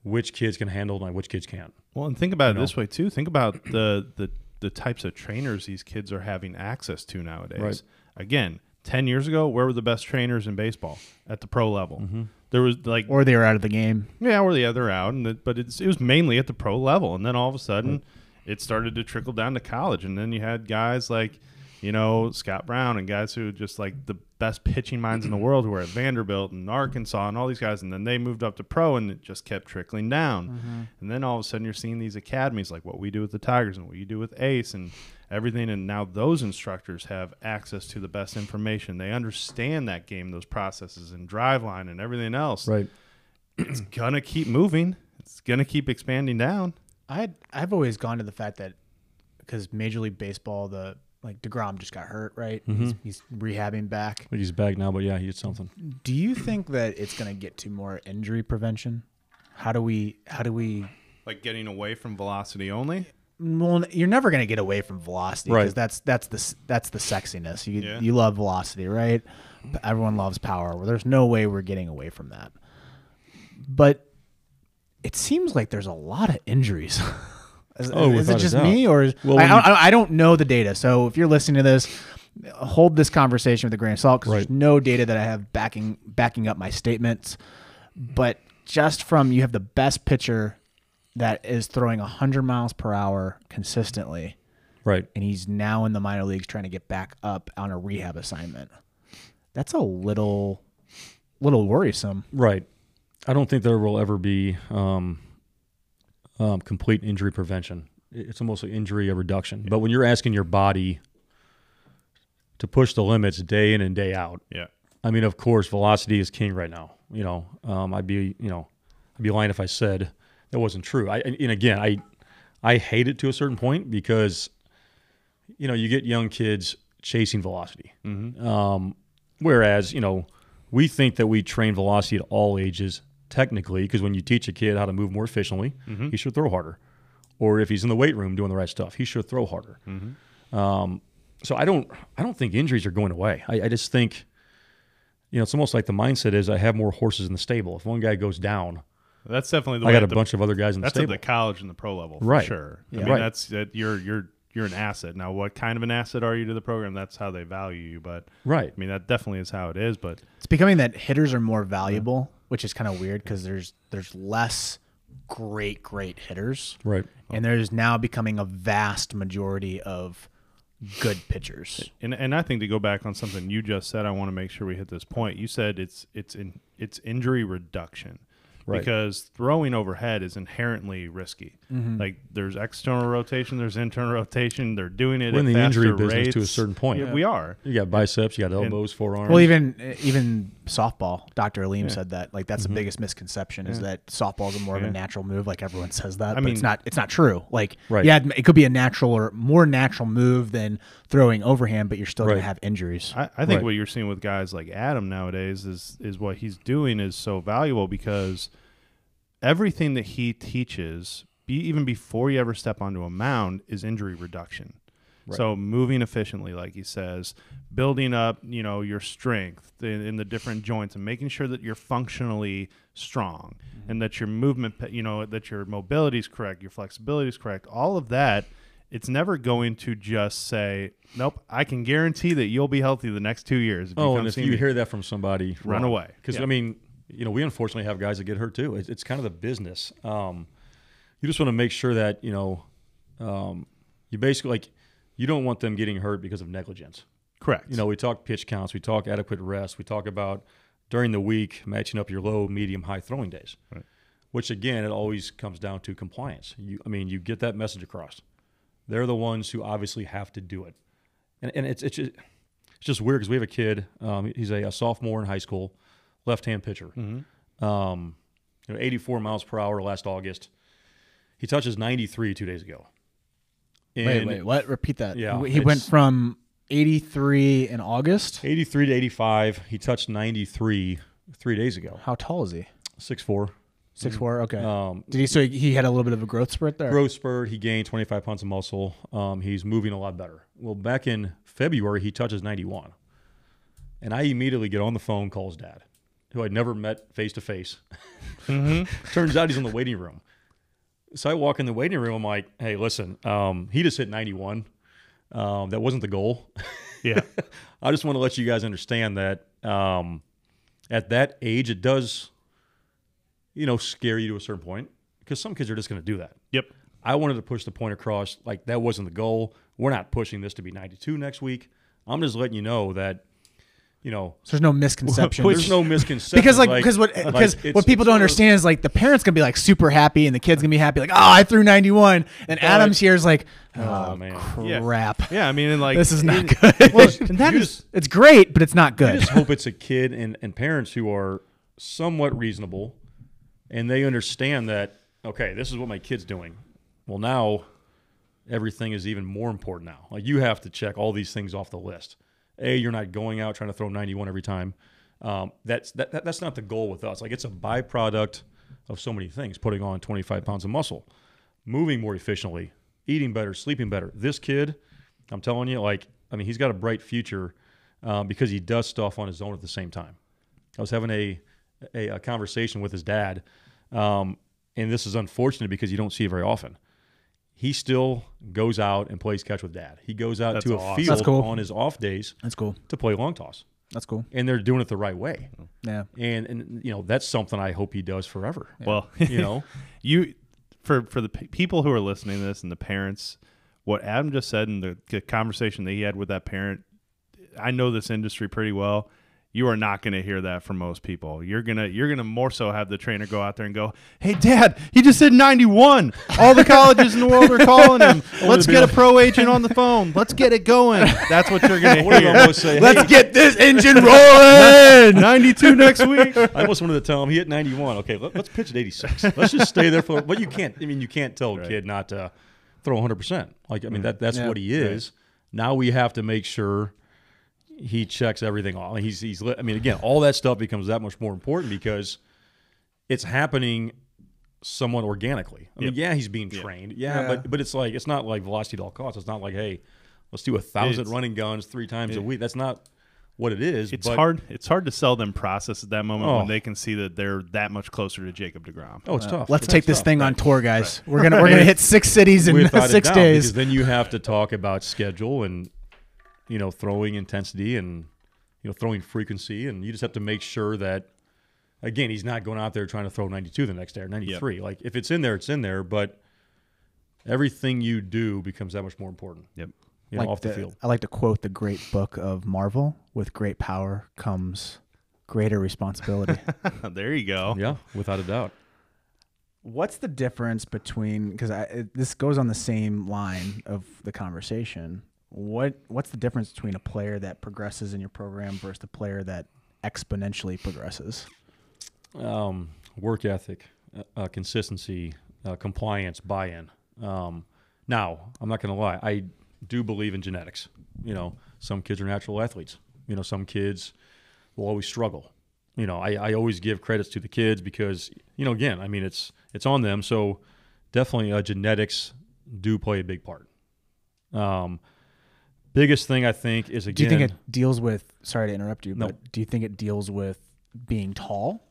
which kids can handle it and which kids can't. Well, and think about it know? this way too. Think about the the the types of trainers these kids are having access to nowadays. Right. Again, ten years ago, where were the best trainers in baseball at the pro level? Mm-hmm. There was like Or they were out of the game. yeah, or the other out, and the, but it's, it was mainly at the pro level, and then all of a sudden, it started to trickle down to college, and then you had guys like, you know, Scott Brown and guys who just like the best pitching minds in the world who were at Vanderbilt and Arkansas and all these guys, and then they moved up to pro, and it just kept trickling down, mm-hmm. and then all of a sudden you're seeing these academies like what we do with the Tigers and what you do with Ace and everything, and now those instructors have access to the best information. They understand that game, those processes, and Driveline and everything else Right. it's [clears throat] gonna keep moving. It's gonna keep expanding down. I I've always gone to the fact that because Major League Baseball, the like Degrom just got hurt, right? Mm-hmm. He's, he's rehabbing back. He's back now, but yeah, he did something. Do you think that it's going to get to more injury prevention? How do we? How do we? Like getting away from velocity only. Well, you're never going to get away from velocity because Right. that's that's the that's the sexiness. You Yeah. you love velocity, right? Everyone loves power. Well, there's no way we're getting away from that. But it seems like there's a lot of injuries. [laughs] is, Oh, is it just me or is, Well, I, when you- I, I don't know the data. So if you're listening to this, hold this conversation with a grain of salt because there's no data that I have backing backing up my statements. But just from you have the best pitcher that is throwing 100 miles per hour consistently Right. and he's now in the minor leagues trying to get back up on a rehab assignment. That's a little little worrisome. Right. I don't think there will ever be um, um, complete injury prevention. It's almost like injury reduction. But when you're asking your body to push the limits day in and day out, Yeah. I mean, of course, velocity is king right now. You know, um, I'd be, you know, I'd be lying if I said that wasn't true. I, and and again, I, I hate it to a certain point because, you know, you get young kids chasing velocity. Um, whereas, you know, we think that we train velocity at all ages technically because when you teach a kid how to move more efficiently, he should throw harder. Or if he's in the weight room doing the right stuff, he should throw harder. Um, so I don't, I don't think injuries are going away. I, I just think, you know, it's almost like the mindset is I have more horses in the stable. If one guy goes down, That's definitely the I way got a the- bunch of other guys in the That's at stable. the college and the pro level, for Right. Sure. I mean, Right. that's that you're you're you're an asset. Now, what kind of an asset are you to the program? That's how they value you. But right. I mean, that definitely is how it is. But It's becoming that hitters are more valuable, which is kind of weird because there's there's less great great hitters, Right. and there's now becoming a vast majority of good pitchers. and and I think to go back on something you just said, I want to make sure we hit this point. You said it's it's in it's injury reduction. Right. Because throwing overhead is inherently risky. Mm-hmm. Like there's external rotation, there's internal rotation. They're doing it We're in the injury faster business to a certain point. Yeah, we are. You got biceps, you got elbows, forearms. Well, even even softball, Dr. Aleem Yeah. said that like that's the biggest misconception is that softball is more of a natural move. Like everyone says that, I but mean- it's not. It's not true. Like Right. yeah, it could be a natural or more natural move than throwing overhand, but you're still Right. gonna have injuries. I, I think Right. what you're seeing with guys like Adam nowadays is is what he's doing is so valuable because everything that he teaches, be, even before you ever step onto a mound, is injury reduction. So moving efficiently, like he says, building up, you know, your strength in, in the different joints, and making sure that you're functionally strong, mm-hmm. and that your movement, you know, that your mobility is correct, your flexibility is correct. All of that, it's never going to just say, "Nope, I can guarantee that you'll be healthy the next two years." If Oh, and if you me." hear that from somebody, Run away. Because Yeah. I mean, you know, we unfortunately have guys that get hurt too. It's, it's kind of the business. Um, you just want to make sure that you know, um, you basically like, you don't want them getting hurt because of negligence. Correct. You know, we talk pitch counts, we talk adequate rest, we talk about during the week matching up your low, medium, high throwing days. Right. Which again, it always comes down to compliance. You, I mean, you get that message across. They're the ones who obviously have to do it, and and it's it's just, it's just weird because we have a kid. Um, he's a, a sophomore in high school, left-hand pitcher. Um, you know, 84 miles per hour last August. He touches 93 two days ago. Wait, And wait, what? Repeat that. Yeah, he went from 83 in August. 83 to 85. He touched 93 three days ago. How tall is he? Six four. Six four. Okay. Um, Did he? So he- he had a little bit of a growth spurt there. growth spurt. He gained 25 pounds of muscle. Um, he's moving a lot better. Well, back in February, he touches 91. And I immediately get on the phone, calls dad, who I'd never met face to face. Turns out he's in the waiting room. So I walk in the waiting room. I'm like, hey, listen, um, he just hit 91. Um, that wasn't the goal. yeah. [laughs] I just want to let you guys understand that um, at that age, it does, you know, scare you to a certain point because some kids are just going to do that. Yep. I wanted to push the point across like that wasn't the goal. We're not pushing this to be 92 next week. I'm just letting you know that, you know, So there's no misconception. there's no misconception. [laughs] because like because what because it's- what people don't one of those- understand is like the parents gonna be like super happy and the kids gonna be happy like oh I threw 91 and Adams here is like oh, Oh, man. Crap Yeah. I mean, and like this is not and- good Well, and that is just- it's great but it's not good. I just hope it's a kid and, and parents who are somewhat reasonable and they understand that, okay, this is what my kid's doing. Well, now everything is even more important now. Like you have to check all these things off the list. A, you're not going out trying to throw 91 every time. Um, that's that, that, that's not the goal with us. Like it's a byproduct of so many things. Putting on 25 pounds of muscle, moving more efficiently, eating better, sleeping better. This kid, I'm telling you, like I mean, he's got a bright future um, because he does stuff on his own at the same time. I was having a a, a conversation with his dad, um, and this is unfortunate because you don't see it very often. He still goes out and plays catch with dad. He goes out That's to a awesome. field That's cool. on his off days that's cool to play long toss, that's cool and they're doing it the right way. yeah And and you know that's something I hope he does forever. well, [laughs] You know, [laughs] you for for the p- people who are listening to this and the parents, what Adam just said and the, the conversation that he had with that parent, I know this industry pretty well. You are not going to hear that from most people. You're gonna you're gonna more so have the trainer go out there and go, "Hey, Dad, he just hit 91. All the colleges in the world are calling him. [laughs] Let's get a pro agent on the phone. Let's get it going." That's what you're gonna what do you hear. almost say? let's hey, get this engine rolling [laughs] 92 next week. [laughs] I almost wanted to tell him he hit 91. Okay, let, us pitch at 86. Let's just stay there for. But you can't. I mean, you can't tell a Right. kid not to throw 100. percent Like I mean, that that's Yeah. what he is. Now we have to make sure he checks everything off. He's he's. I mean, again, all that stuff becomes that much more important because it's happening somewhat organically. I mean, Yep. yeah, he's being trained. Yeah, Yeah. but but it's like it's not like velocity at all costs. It's not like hey, let's do a thousand It's- running guns three times a week. That's not what it is. It's but, hard. It's hard to sell them process at that moment Oh. when they can see that they're that much closer to Jacob Degrom. Oh, it's tough. let's It's take this tough. thing on tour guys we're gonna we're gonna [laughs] hit six cities in six doubt, days Because then you have to talk about schedule and you know throwing intensity and you know throwing frequency, and you just have to make sure that again he's not going out there trying to throw 92 the next day or 93. Like if it's in there, it's in there, but everything you do becomes that much more important. Yep. You know, Like off the the- field. I like to quote the great book of Marvel with great power comes greater responsibility [laughs] [laughs] there you go. Yeah, without a doubt. What's the difference between because this goes on the same line of the conversation? What what's the difference between a player that progresses in your program versus a player that exponentially progresses? um, work ethic, uh, uh, consistency, uh, compliance, buy-in. Um, now, I'm not going to lie. I do believe in genetics. You know, some kids are natural athletes. You know, some kids will always struggle. You know, I, I always give credits to the kids because, you know, again, I mean, it's it's on them. So definitely uh, genetics do play a big part. Um, biggest thing I think is again. Do you think it deals with? Sorry to interrupt you, No. but do you think it deals with being tall,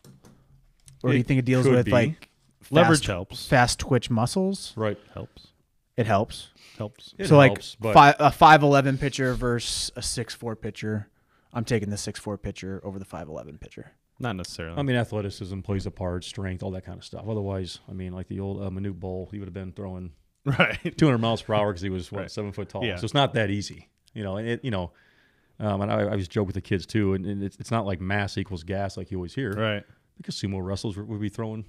or do you think it deals with be. like Leverage helps. fast twitch muscles? right? Helps. It helps. Helps. It so helps, like fi- a five eleven pitcher versus a six four pitcher. I'm taking the six four pitcher over the five eleven pitcher. Not necessarily. I mean, athleticism plays a part, strength, all that kind of stuff. Otherwise, I mean, like the old uh, Manute Bol, he would have been throwing [laughs] right. 200 miles per hour because he was what Right. seven foot tall. Yeah. So it's not that easy, you know. And it, you know, Um, and I, I always joke with the kids too, and, and it's, it's not like mass equals gas like you always hear. Right. Because sumo wrestlers would be throwing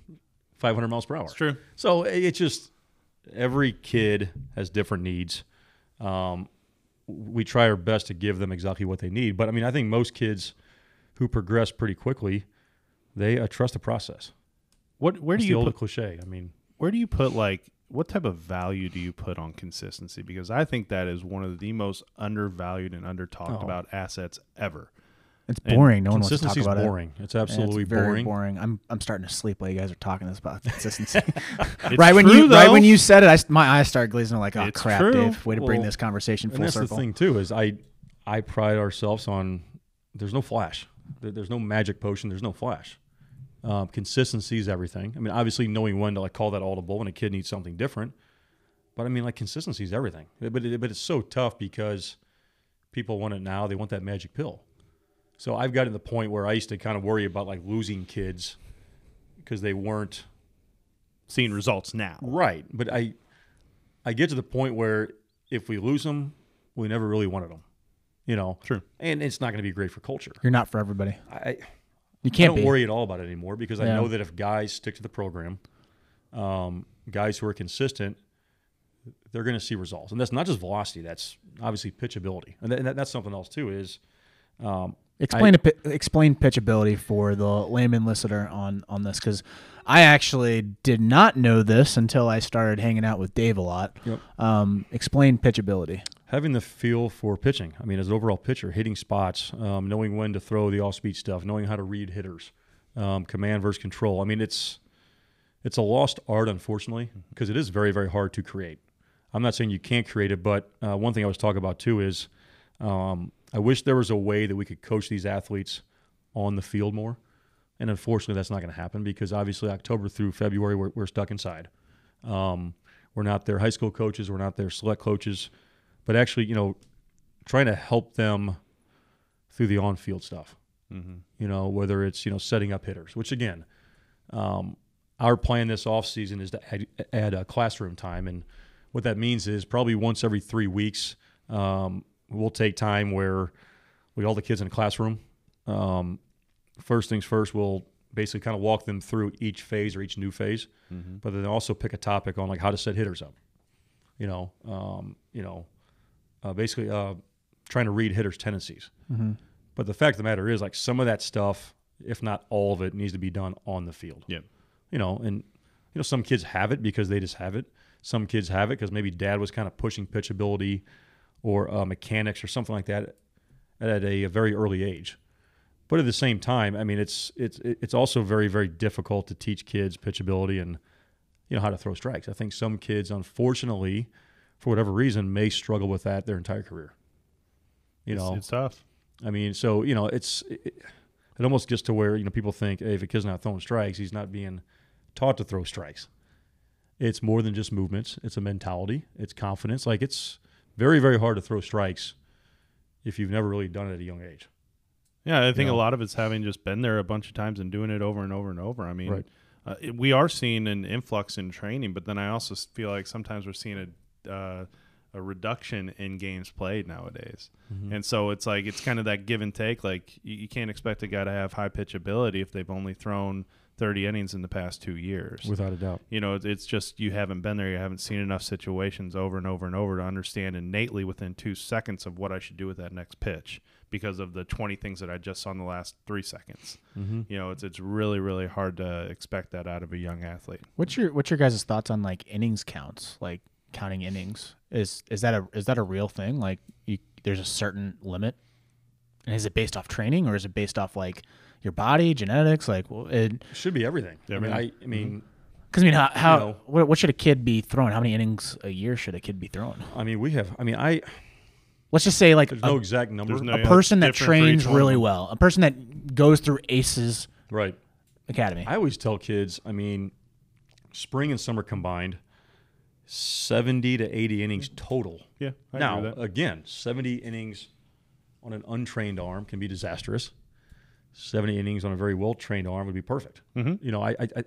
500 miles per hour. It's true. So it- it's just every kid has different needs. Um, we try our best to give them exactly what they need. But I mean, I think most kids who progress pretty quickly, they uh, trust the process. What? Where It's do the you old put? cliche? I mean, Where do you put like? What type of value do you put on consistency? Because I think that is one of the most undervalued and under talked Oh. about assets ever. It's And boring. No one wants to talk consistency is about boring. It's absolutely it's very boring. boring. I'm I'm starting to sleep while you guys are talking this about consistency. [laughs] It's right when true, you right when you said it, I, s- my eyes started glazing. I'm like, oh It's crap, true. Dave. Way to bring Well, this conversation And full that's circle. the thing too is I I pride ourselves on there's no flash. There- There's no magic potion. There's no flash. Um, consistency is everything. I mean, obviously knowing when to like call that audible when a kid needs something different. But I mean, like consistency is everything. But it, but it's so tough because people want it now. They want that magic pill. So I've gotten to the point where I used to kind of worry about like losing kids because they weren't Seeing results now. Right, but I I get to the point where if we lose them, we never really wanted them. You know, True. and it's not going to be great for culture. You're not for everybody. I, You can't I don't be. worry at all about it anymore because I know that if guys stick to the program, um, guys who are consistent, they're going to see results, and that's not just velocity. That's obviously pitchability, and, that, and that- that's something else too. Is um, Explain a, pi- explain pitchability for the layman listener on on this because I actually did not know this until I started hanging out with Dave a lot. Yep. Um, explain pitchability. Having the feel for pitching. I mean, as an overall pitcher, hitting spots, um, knowing when to throw the off-speed stuff, knowing how to read hitters, um, command versus control. I mean, it's it's a lost art, unfortunately, because it is very very hard to create. I'm not saying you can't create it, but uh, one thing I was talking about too is um, I wish there was a way that we could coach these athletes on the field more. And unfortunately, that's not going to happen because obviously October through February we're, we're stuck inside. Um, we're not their high school coaches. We're not their select coaches but actually, you know, trying to help them through the on-field stuff. Mm-hmm. You know, whether it's you know setting up hitters, which again, um, our plan this off season is to add, add a classroom time, and what that means is probably once every three weeks, um, we'll take time where we all the kids in a classroom. Um, first things first, we'll basically kind of walk them through each phase or each new phase, Mm-hmm. but then also pick a topic on like how to set hitters up. You know, um, you know, uh, basically uh, trying to read hitters' tendencies. Mm-hmm. But the fact of the matter is, like some of that stuff, if not all of it, needs to be done on the field. Yep. You know, and you know some kids have it because they just have it. Some kids have it because maybe dad was kind of pushing pitchability or uh, mechanics or something like that at a, very early age. But at the same time, I mean, it's it's it's also very very difficult to teach kids pitchability and you know how to throw strikes. I think some kids, unfortunately, for whatever reason, may struggle with that their entire career. You it's, know, it's tough. I mean, so you know, it's it, it almost gets to where you know people think hey, if a kid's not throwing strikes, he's not being taught to throw strikes. It's more than just movements. It's a mentality. It's confidence. Like it's very very hard to throw strikes if you've never really done it at a young age. Yeah, I think know? a lot of it's having just been there a bunch of times and doing it over and over and over. I mean, Right. uh, it- we are seeing an influx in training, but then I also feel like sometimes we're seeing a uh, a reduction in games played nowadays. Mm-hmm. And so it's like it's kind of that give and take. Like you, you can't expect a guy to have high pitch ability if they've only thrown 30 innings in the past two years. Without a doubt. you know, it's- it's just you haven't been there. You haven't seen enough situations over and over and over to understand innately within two seconds of what I should do with that next pitch because of the 20 things that I just saw in the last three seconds. Mm-hmm. You know, it's it's really really hard to expect that out of a young athlete. What's your what's your guys' thoughts on like innings counts, like counting innings? Is is that a is that a real thing? Like you, there's a certain limit, and is it based off training or is it based off like your body, genetics? Like, well, it, Should be everything. I mean, I, I mm-hmm. mean, Because I mean, how, how know. what, what should a kid be throwing? How many innings a year should a kid be throwing? I mean, we have. I mean, I. Let's just say like There's a, no exact number. No- a yeah, person that different for each trains really them. well, a person that goes through Aces right. Academy. I always tell kids, I mean, spring and summer combined, 70 to 80 innings total. Yeah, I now, agree with that. again, 70 innings on an untrained arm can be disastrous. 70 innings on a very well trained arm would be perfect. Mhm. You know, I, I, I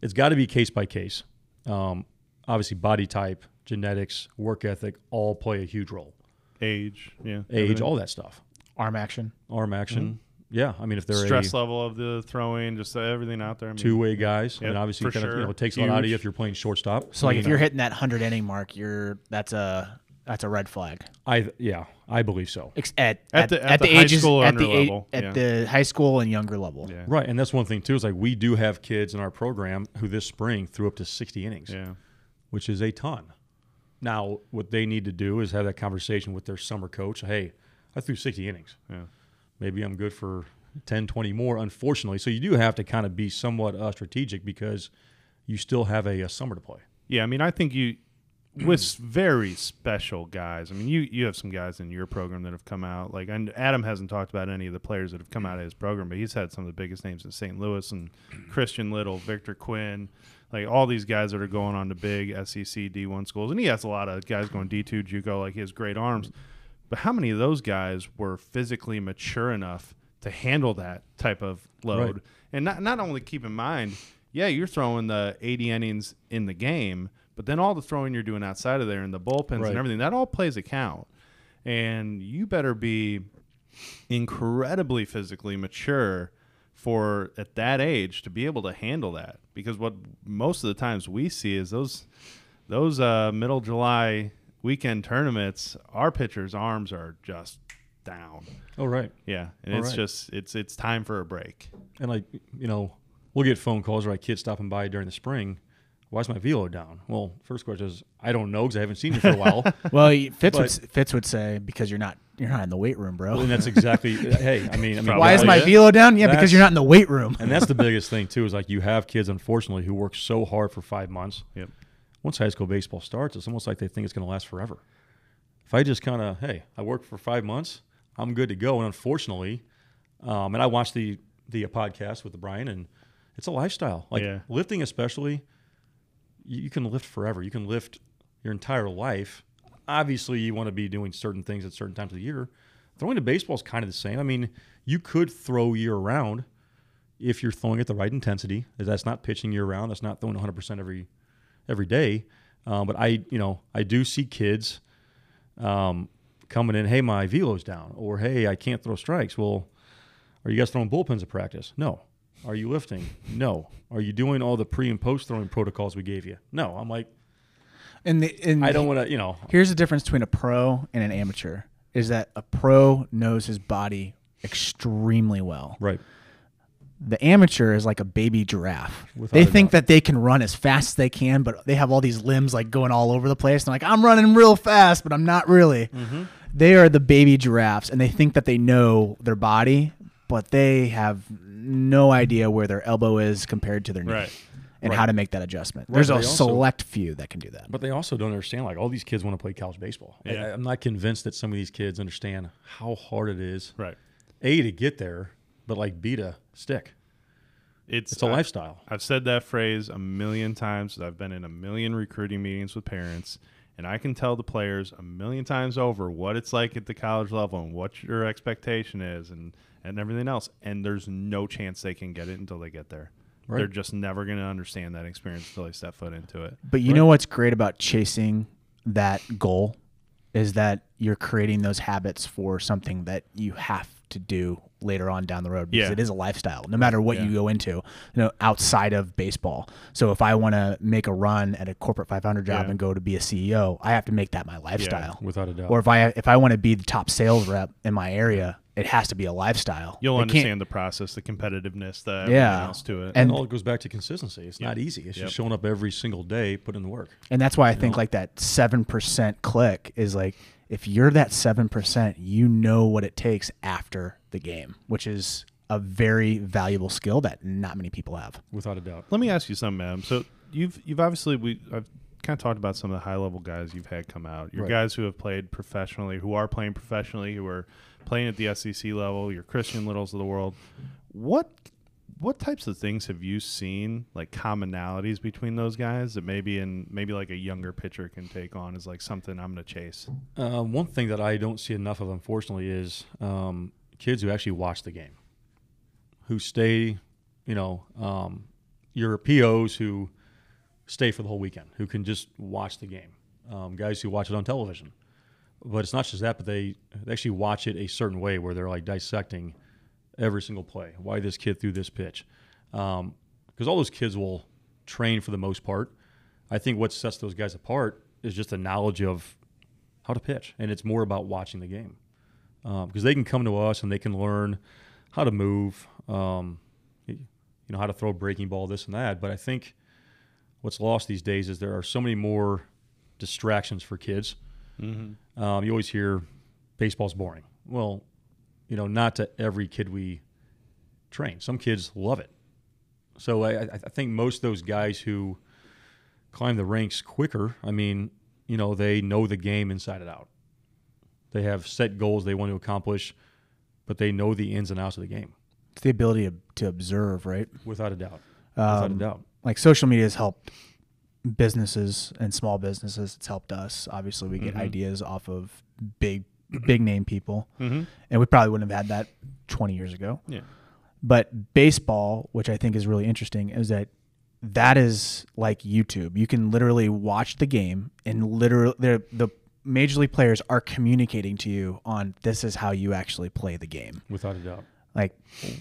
it's got to be case by case. Um, obviously, body type, genetics, work ethic all play a huge role. age, yeah, Age, everything. all that stuff. Arm action. arm action. Yeah, I mean if they're stress a level of the throwing, just everything out there. I mean, two way guys, I Yep, mean obviously for kind of, you know it takes a lot out of you if you're playing shortstop. So like You if know. you're hitting that hundred inning mark, you're that's a that's a red flag. I yeah, I believe so. Ex- At, At at, the- at, at the, the high ages school or at the under a- level, at yeah. the high school and younger level. Yeah. Right, and that's one thing too is like we do have kids in our program who this spring threw up to 60 innings, Yeah. which is a ton. Now, what they need to do is have that conversation with their summer coach. Hey, I threw 60 innings. Yeah. Maybe I'm good for 10, 20 more, unfortunately. So you do have to kind of be somewhat uh, strategic because you still have a, a summer to play. Yeah, I mean, I think you with very special guys. I mean, you you have some guys in your program that have come out. Like, and Adam hasn't talked about any of the players that have come out of his program, but he's had some of the biggest names in St. Louis and Christian Little, Victor Quinn, like all these guys that are going on to big SEC D1 schools, and he has a lot of guys going D2 JUCO. Like, he has great arms. But how many of those guys were physically mature enough to handle that type of load? Right. And not not only keep in mind, yeah, you're throwing the 80 innings in the game, but then all the throwing you're doing outside of there and the bullpens Right. and everything, that all plays a count. And you better be incredibly physically mature for at that age to be able to handle that. Because what most of the times we see is those those uh, middle July weekend tournaments, our pitchers' arms are just down. Oh, right. Yeah, and All it's right. just it's it's time for a break. And like, you know, we'll get phone calls or like kids stopping by during the spring. Why's my velo down? Well, first question is I don't know because I haven't seen you for a while. [laughs] Well, he- [laughs] Fitz would, Fitz would say because you're not you're not in the weight room, bro. and that's exactly. [laughs] Uh, hey, I mean, I mean, Why is my yeah. velo down? Yeah, because you're not in the weight room. And that's the biggest thing too is like you have kids unfortunately who work so hard for five months. Yep. Once high school baseball starts, it's almost like they think it's going to last forever. If I just kind of hey, I worked for five months, I'm good to go. And unfortunately, um, and I watched the the uh, podcast with the Brian, and it's a lifestyle. Like Yeah. lifting, especially, you, you can lift forever. You can lift your entire life. Obviously, you want to be doing certain things at certain times of the year. Throwing to baseball is kind of the same. I mean, you could throw year round if you're throwing at the right intensity. That's not pitching year round. That's not throwing 100% every every day. Um, but I, you know, I do see kids um, coming in. Hey, my velo's down, or hey, I can't throw strikes. Well, are you guys throwing bullpens at practice? No. Are you lifting? No. Are you doing all the pre and post throwing protocols we gave you? No. I'm like, And, the, and I don't want to, you know. Here's the difference between a pro and an amateur: is that a pro knows his body extremely well. Right. The amateur is like a baby giraffe. Without they think that they can run as fast as they can, but they have all these limbs like going all over the place. And like, I'm running real fast, but I'm not really. Mm-hmm. They are the baby giraffes, and they think that they know their body, but they have no idea where their elbow is compared to their knee. Right. And Right. how to make that adjustment. Right, There's a also- select few that can do that. But they also don't understand, like, all these kids want to play college baseball. I- I, am not convinced that some of these kids understand how hard it is, Right. A, to get there, but like B, to stick. It's It's a I- lifestyle. I've said that phrase a million times. I've been in a million recruiting meetings with parents, and I can tell the players a million times over what it's like at the college level and what your expectation is and, and everything else. And there's no chance they can get it until they get there. Right. They're just never going to understand that experience until they step foot into it. But you know what's great about chasing that goal is that you're creating those habits for something that you have to do later on down the road because Yeah. it is a lifestyle no matter what Yeah. you go into you know outside of baseball so if i want to make a run at a corporate 500 job Yeah. and go to be a ceo i have to make that my lifestyle Without a doubt. or if i if i want to be the top sales rep in my area it has to be a lifestyle You'll It understand the process, the competitiveness, the Yeah. else to it. And- and all it goes back to consistency. It's not easy. It's Yep. just showing up every single day, putting in the work. And that's why I think like that seven percent click is like if you're that seven percent, you know what it takes after the game, which is a very valuable skill that not many people have. Without a doubt. Let me ask you something, Adam. So you've you've obviously we I've kind of talked about some of the high level guys you've had come out. Your Right. guys who have played professionally, who are playing professionally, who are playing at the SEC level. Your Christian Littles of the world. What what types of things have you seen like commonalities between those guys that maybe in maybe like a younger pitcher can take on is like something I'm going to chase? Uh, one thing that I don't see enough of, unfortunately, is um, kids who actually watch the game, who stay, you know, um, your POs who stay for the whole weekend, who can just watch the game, um, guys who watch it on television. but it's not just that, but they, they actually watch it a certain way where they're like dissecting every single play. Why this kid threw this pitch? Because all those kids will train for the most part. I think what sets those guys apart is just a knowledge of how to pitch, and it's more about watching the game because they can come to us and they can learn how to move, um, you know, how to throw a breaking ball, this and that. But I think what's lost these days is there are so many more distractions for kids. Mm-hmm. Um, you always hear baseball's boring. Well, you know, not to every kid we train. Some kids love it. So I, I think most of those guys who climb the ranks quicker, I mean, you know, they know the game inside and out. They have set goals they want to accomplish, but they know the ins and outs of the game. It's the ability to, to observe, right? Without a doubt. Without Um, a doubt. Like social media has helped businesses and small businesses. It's helped us. Obviously, we get Mhm. ideas off of big, big name people, Mm-hmm. and we probably wouldn't have had that 20 years ago. Yeah. But baseball, which I think is really interesting, is that that is like YouTube. You can literally watch the game, and literally the the major league players are communicating to you on this is how you actually play the game. Without a doubt. Like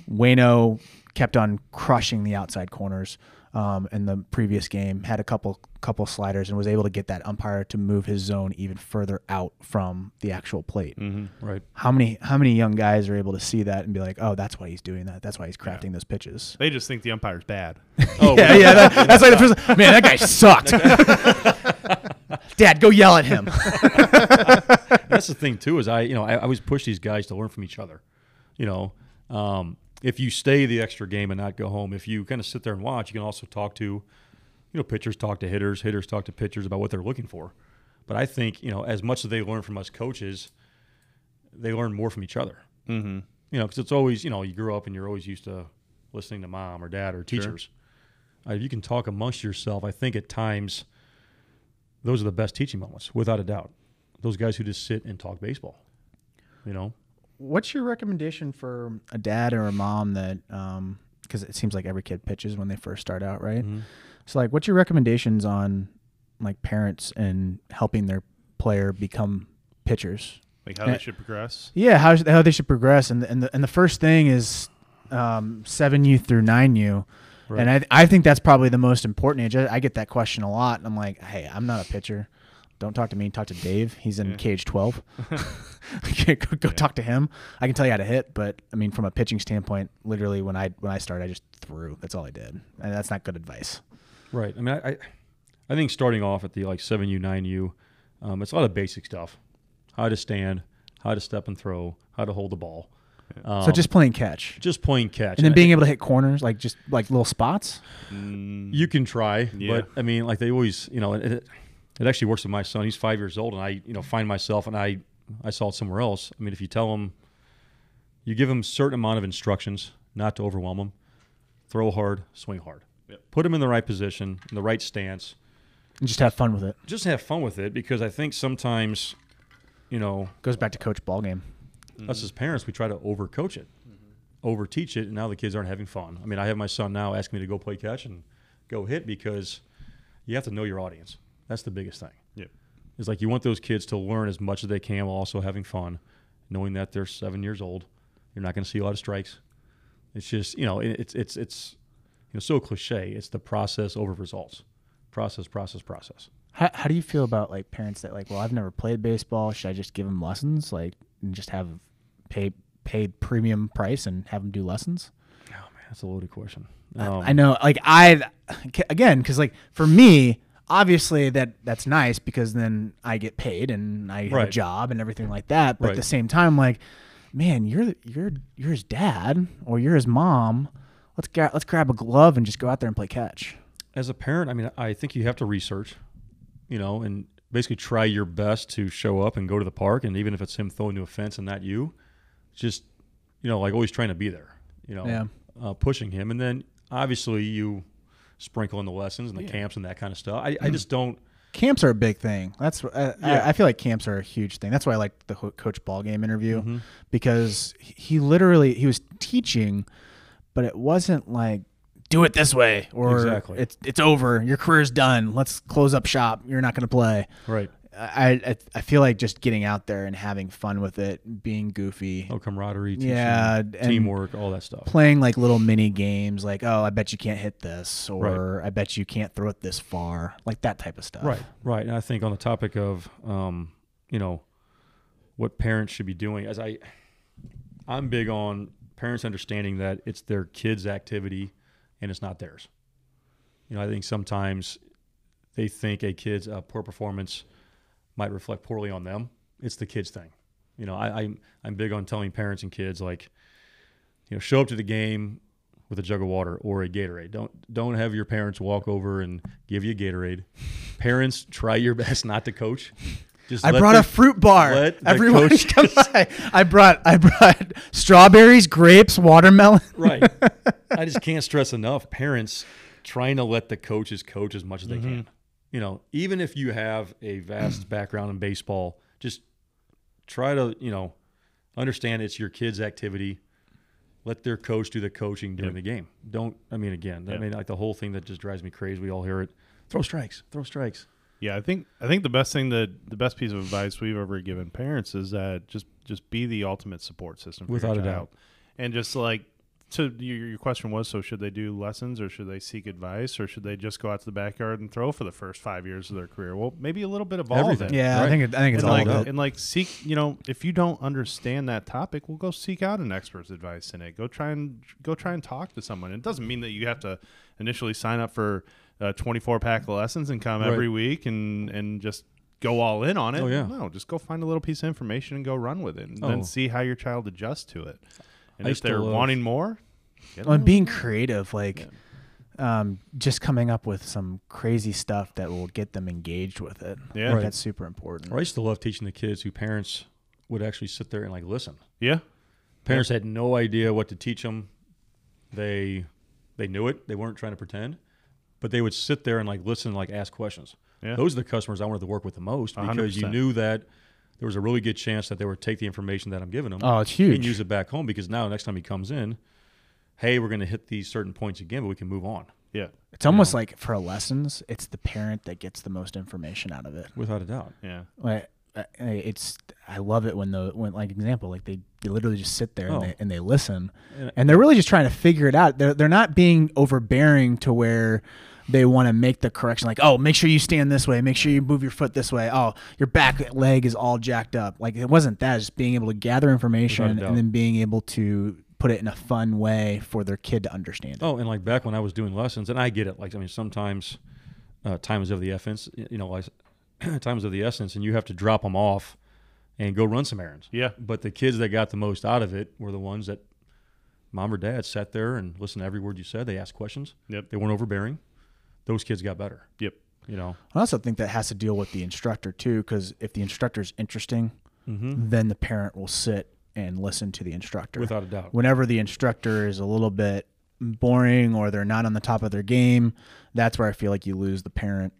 Waino kept on crushing the outside corners um, in the previous game. Had a couple couple sliders and was able to get that umpire to move his zone even further out from the actual plate. Mm-hmm. Right. How many how many young guys are able to see that and be like, oh, that's why he's doing that. That's why he's crafting those pitches. They just think the umpire's bad. [laughs] Oh, yeah, yeah. That, that's like the first. [laughs] Man, that guy sucked. [laughs] Dad, go yell at him. that's the thing too. Is I you know I, I always push these guys to learn from each other. You know, um, if you stay the extra game and not go home, if you kind of sit there and watch, you can also talk to, you know, pitchers talk to hitters, hitters talk to pitchers about what they're looking for. But I think you know as much as they learn from us coaches, they learn more from each other. Mm-hmm. You know, because it's always you know you grew up and you're always used to listening to mom or dad or teachers. Uh, if you can talk amongst yourself, I think at times those are the best teaching moments, without a doubt. Those guys who just sit and talk baseball. You know, What's your recommendation for a dad or a mom that, um because it seems like every kid pitches when they first start out, right? Mm-hmm. So, like, what's your recommendations on like parents and helping their player become pitchers? Like how Uh, they should progress. Yeah, how how they should progress, and the, and the and the first thing is um, seven U through nine U, and I I think that's probably the most important age. I, I get that question a lot, and I'm like, hey, I'm not a pitcher. Don't talk to me. Talk to Dave. He's in Yeah. cage twelve. [laughs] [laughs] go go Yeah. talk to him. I can tell you how to hit, but I mean, from a pitching standpoint, literally when I when I started, I just threw. That's all I did, and that's not good advice. Right. I mean, I, I, I think starting off at the like seven U, nine U, um, it's a lot of basic stuff: how to stand, how to step and throw, how to hold the ball. Um, so just playing catch, just playing catch, and then I- being able to hit corners, like just like little spots. You can try, Yeah. but I mean, like they always, you know, it, it, it actually works with my son. He's five years old, and I, you know, find myself, and I, I saw it somewhere else. I mean, if you tell him, you give him a certain amount of instructions, not to overwhelm him, throw hard, swing hard, Yep. put him in the right position, in the right stance, And just have fun with it. just have fun with it because I think sometimes, you know, Goes back to coach ball game. Mm-hmm. us as parents, we try to overcoach it, mm-hmm. over teach it, and now the kids aren't having fun. I mean, I have my son now asking me to go play catch and go hit because you have to know your audience. That's the biggest thing. Yep. It's like you want those kids to learn as much as they can while also having fun, knowing that they're seven years old. You're not going to see a lot of strikes. It's just you know it's it's it's you know so cliche. It's the process over results. Process, process, process. How, how do you feel about like parents that like, well, I've never played baseball. Should I just give them lessons, like, and just have pay paid premium price and have them do lessons? Oh man, that's a loaded question. I- Um, I know, like, I again, because like for me, obviously that that's nice because then I get paid and I have a job and everything like that. But at the same time, like, man, you're you're you're his dad or you're his mom. Let's gra- let's grab a glove and just go out there and play catch. as a parent, I mean, I think you have to research, you know, and basically try your best to show up and go to the park. And even if it's him throwing to a fence and not you, just, you know, like always trying to be there, you know, Yeah. uh, pushing him. And then obviously you sprinkle in the lessons and the Yeah. camps and that kind of stuff. I, I just don't, camps are a big thing. That's uh, Yeah. I, I feel like camps are a huge thing. That's why I like the Ho- Coach Ball game interview Mhm. because he- he literally he was teaching, but it wasn't like do it this way or Exactly. it's it's over. Your career's done. Let's close up shop. You're not going to play. right. I, I I feel like just getting out there and having fun with it, being goofy, Oh, camaraderie, teaching, Yeah, teamwork, all that stuff. playing like little mini games, like oh, I bet you can't hit this, or I bet you can't throw it this far, like that type of stuff. Right, right. And I think on the topic of, um, you know, what parents should be doing, as I, I'm big on parents understanding that it's their kids' activity and it's not theirs. You know, I think sometimes they think a kid's uh, poor performance might reflect poorly on them. It's the kid's thing. You know, I, I'm I'm big on telling parents and kids like, you know, show up to the game with a jug of water or a Gatorade. Don't don't have your parents walk over and give you a Gatorade. Parents, [laughs] try your best not to coach. Just I brought the- a fruit bar. Everyone [laughs] come by. I brought I brought strawberries, grapes, watermelon. [laughs] right. I just can't stress enough. Parents trying to let the coaches coach as much as they Mm-hmm. can. You know, even if you have a vast [clears throat] background in baseball, just try to you know understand it's your kid's activity. Let their coach do the coaching during the game. Don't. I mean, again, I Yep. mean, like the whole thing that just drives me crazy. We all hear it. Throw strikes. Throw strikes. Yeah, I think I think the best thing that the best piece of advice we've ever given parents is that just just be the ultimate support system for Without your a doubt. And just like so your, your question was so should they do lessons or should they seek advice or should they just go out to the backyard and throw for the first 5 years of their career? Well, maybe a little bit of all Everything. of it. Yeah, I think it, I think it's and all like, of it. and like seek you know if you don't understand that topic well go seek out an expert's advice in it go try and go try and talk to someone it doesn't mean that you have to initially sign up for uh, 24 pack of lessons and come Right. every week and and just go all in on it Oh, yeah. no just go find a little piece of information and go run with it and Oh. then see how your child adjusts to it and I if they're love- wanting more get Well, and being creative, like um, just coming up with some crazy stuff that will get them engaged with it. Yeah. Right. that's super important. Or I used to love teaching the kids who parents would actually sit there and like listen. yeah Parents had no idea what to teach them. They they knew it. They weren't trying to pretend, but they would sit there and like listen, and like ask questions. Yeah. Those are the customers I wanted to work with the most A hundred because you knew that there was a really good chance that they would take the information that I'm giving them Oh, it's huge. and huge. use it back home. Because now next time he comes in, hey, we're going to hit these certain points again, but we can move on yeah It's almost like for lessons, it's the parent that gets the most information out of it. without a doubt. yeah Like, it's I love it when the when like example like they, they literally just sit there Oh. and, they, oh. and they listen And- and they're really just trying to figure it out. They're they're not being overbearing to where they want to make the correction like oh make sure you stand this way make sure you move your foot this way oh your back leg is all jacked up like it wasn't that it's just being able to gather information doubt. and then being able to put it in a fun way for their kid to understand it. Oh, and like back when I was doing lessons, and I get it. Like I mean, sometimes uh, time is of the essence. You know, like [clears throat] time is of the essence, and you have to drop them off and go run some errands. yeah But the kids that got the most out of it were the ones that mom or dad sat there and listened to every word you said. They asked questions. Yep. They weren't overbearing. Those kids got better. yep You know. I also think that has to deal with the instructor too, because if the instructor is interesting, Mm-hmm. then the parent will sit and listen to the instructor. Without a doubt. Whenever the instructor is a little bit boring or they're not on the top of their game, that's where I feel like you lose the parent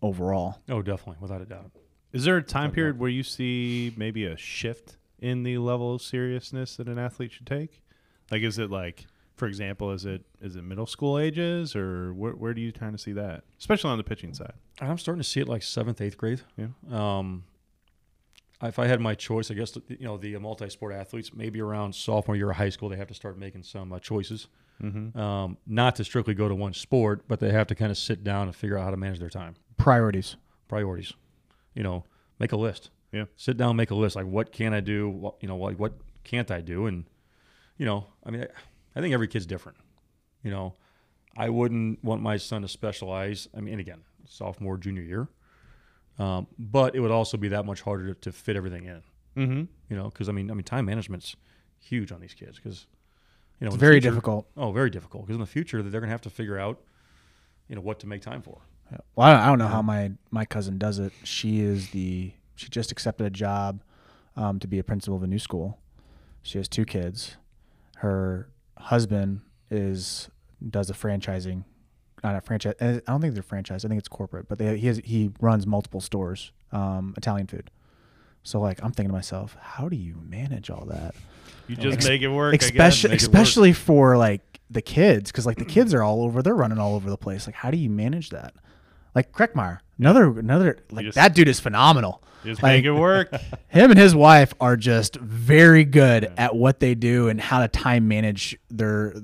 overall. Oh, definitely, without a doubt. Is there a time period where you see maybe a shift in the level of seriousness that an athlete should take? Like, is it like, for example, is it is it middle school ages, or where, where do you kind of see that, especially on the pitching side? I'm starting to see it like seventh, eighth grade. Yeah. Um, if I had my choice, I guess you know the multi-sport athletes, maybe around sophomore year of high school, they have to start making some uh, choices. Mm-hmm. Um, not to strictly go to one sport, but they have to kind of sit down and figure out how to manage their time, Priorities. priorities. You know, make a list. Yeah. Sit down, make a list. Like, what can I do? What, you know, like what can't I do? And you know, I mean, I, think every kid's different. You know, I wouldn't want my son to specialize. I mean, again, sophomore, junior year. Um, but it would also be that much harder to, to fit everything in. Mm-hmm. You know, because I mean, I mean, time management's huge on these kids because you know It's very future- difficult. Oh, very difficult because in the future they're going to have to figure out, you know, what to make time for. Yeah. Well, I don't, I don't know how my my cousin does it. She is the she just accepted a job um, to be a principal of a new school. She has two kids. Her husband is does a franchising, not a franchise. I don't think they're franchise. I think it's corporate, but they, he has, he runs multiple stores, um, Italian food. So like I'm thinking to myself, how do you manage all that? You just Ex- make it work. especially it work. especially for like the kids because like the kids are all over they're running all over the place like how do you manage that Like Kreckmeyer, another another like just- that dude is phenomenal. Just Like- make it work. [laughs] Him and his wife are just very good at what they do and how to time manage their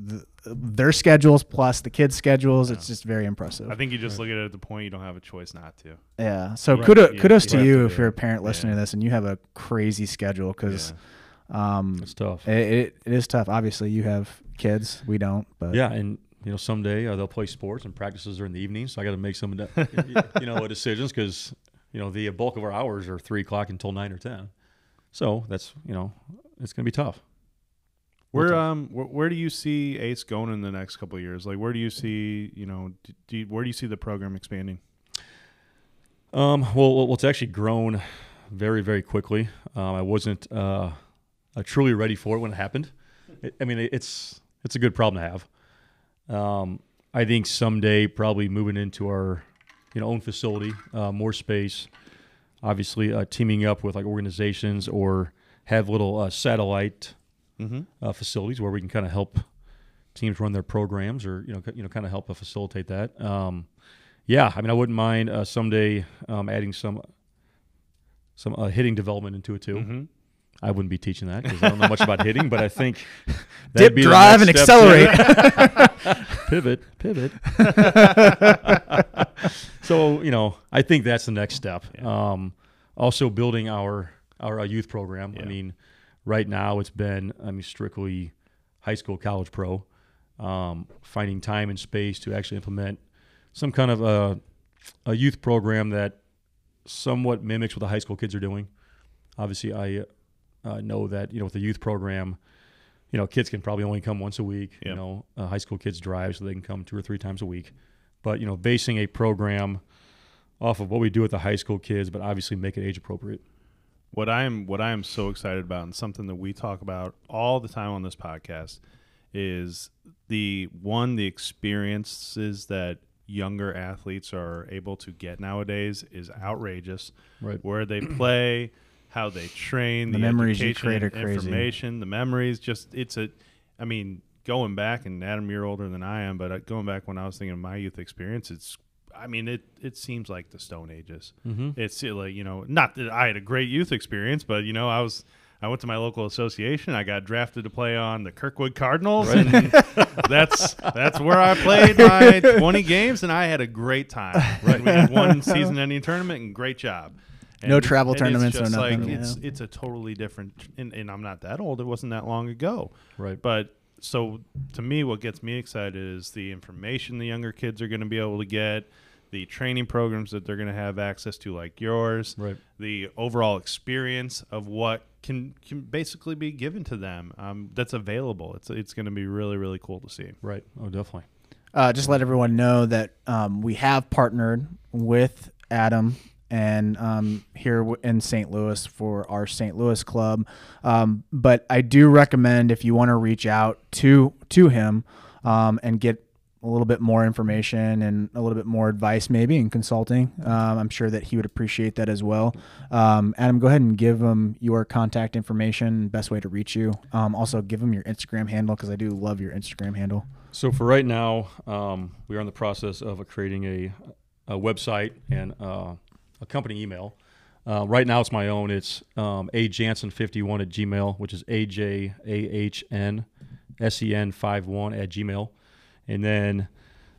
their schedules plus the kids' schedules. It's just very impressive. I think you just look at it at the point you don't have a choice not to. Yeah. So Right. kudos, You- kudos to you to if you're a parent listening Yeah. to this and you have a crazy schedule because um, It's tough. it, it, it is tough. Obviously, you have kids. We don't. But Yeah, and you know someday uh, they'll play sports and practices are in the evening, so I got to make some [laughs] you know decisions because you know the bulk of our hours are three o'clock until nine or ten. So that's you know it's gonna be tough. Where um where, where do you see Ace going in the next couple of years? Like where do you see you know do, do you, where do you see the program expanding? Um, well, well, it's actually grown very, very quickly. Um, I wasn't uh, uh, truly ready for it when it happened. It, I mean, it's it's a good problem to have. Um, I think someday probably moving into our you know own facility, uh, more space, obviously uh, teaming up with like organizations or have little uh, satellite Mm-hmm. uh, facilities where we can kind of help teams run their programs or you know c- you know kind of help uh, facilitate that. Um, yeah, I mean I wouldn't mind uh, someday um, adding some some uh, hitting development into it too. Mm-hmm. I wouldn't be teaching that because I don't know much about hitting, but I think [laughs] dip, that'd be the drive, and accelerate. [laughs] pivot, pivot. [laughs] so you know, I think that's the next step. Um, also building our our uh, youth program. I mean, right now it's been I mean strictly high school, college, pro. Um, finding time and space to actually implement some kind of a, a youth program that somewhat mimics what the high school kids are doing. Obviously, I uh, know that you know with the youth program, you know kids can probably only come once a week. You know, uh, high school kids drive, so they can come two or three times a week. But you know, basing a program off of what we do with the high school kids, but obviously make it age appropriate. What I am what I am so excited about and something that we talk about all the time on this podcast is the one the experiences that younger athletes are able to get nowadays is outrageous. Right. Where they [clears throat] play, how they train, The the, memories you education create are crazy. information, the memories. Just it's a, I mean, going back and Adam, you're older than I am, but uh, going back when I was thinking of my youth experience, it's. I mean, it it seems like the Stone Ages. Mm-hmm. It's uh, like you know, not that I had a great youth experience, but you know, I was I went to my local association. I got drafted to play on the Kirkwood Cardinals, and [laughs] that's that's where I played my 20 games, and I had a great time. [laughs] Right, we had one season-ending tournament, and great job. And No travel and tournaments, It's no just like nothing, it's it's a totally different, and, and I'm not that old. It wasn't that long ago. Right. But so to me, what gets me excited is the information the younger kids are going to be able to get, the training programs that they're going to have access to, like yours, Right. the overall experience of what can can basically be given to them um, that's available. It's it's going to be really really cool to see. Right. Oh, definitely. uh, just let everyone know that um, we have partnered with Adam and um, here in St. Louis for our St. Louis club. Um, but I do recommend if you want to reach out to to him um, and get a little bit more information and a little bit more advice, maybe in consulting. Um, I'm sure that he would appreciate that as well. Um, Adam, go ahead and give him your contact information, best way to reach you. Um, also, give him your Instagram handle because I do love your Instagram handle. So for right now, we are in the process of creating a, a website and uh, a company email. Uh, right now, it's my own. It's um, ajahnsen51 at gmail, which is a j a h n s e n 51 at gmail, and then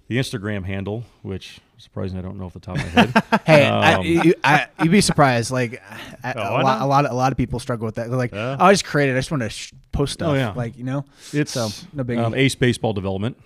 the Instagram handle, which surprisingly I don't know off the top of my head. [laughs] Hey, I, Um, you, I, you'd be surprised. Like I, Oh, a, lot, a lot, a lot of people struggle with that. They're like, Yeah. oh, I just created. I just want to sh- post stuff. Oh, yeah. Like you know, it's so no biggie. um, Ace Baseball Development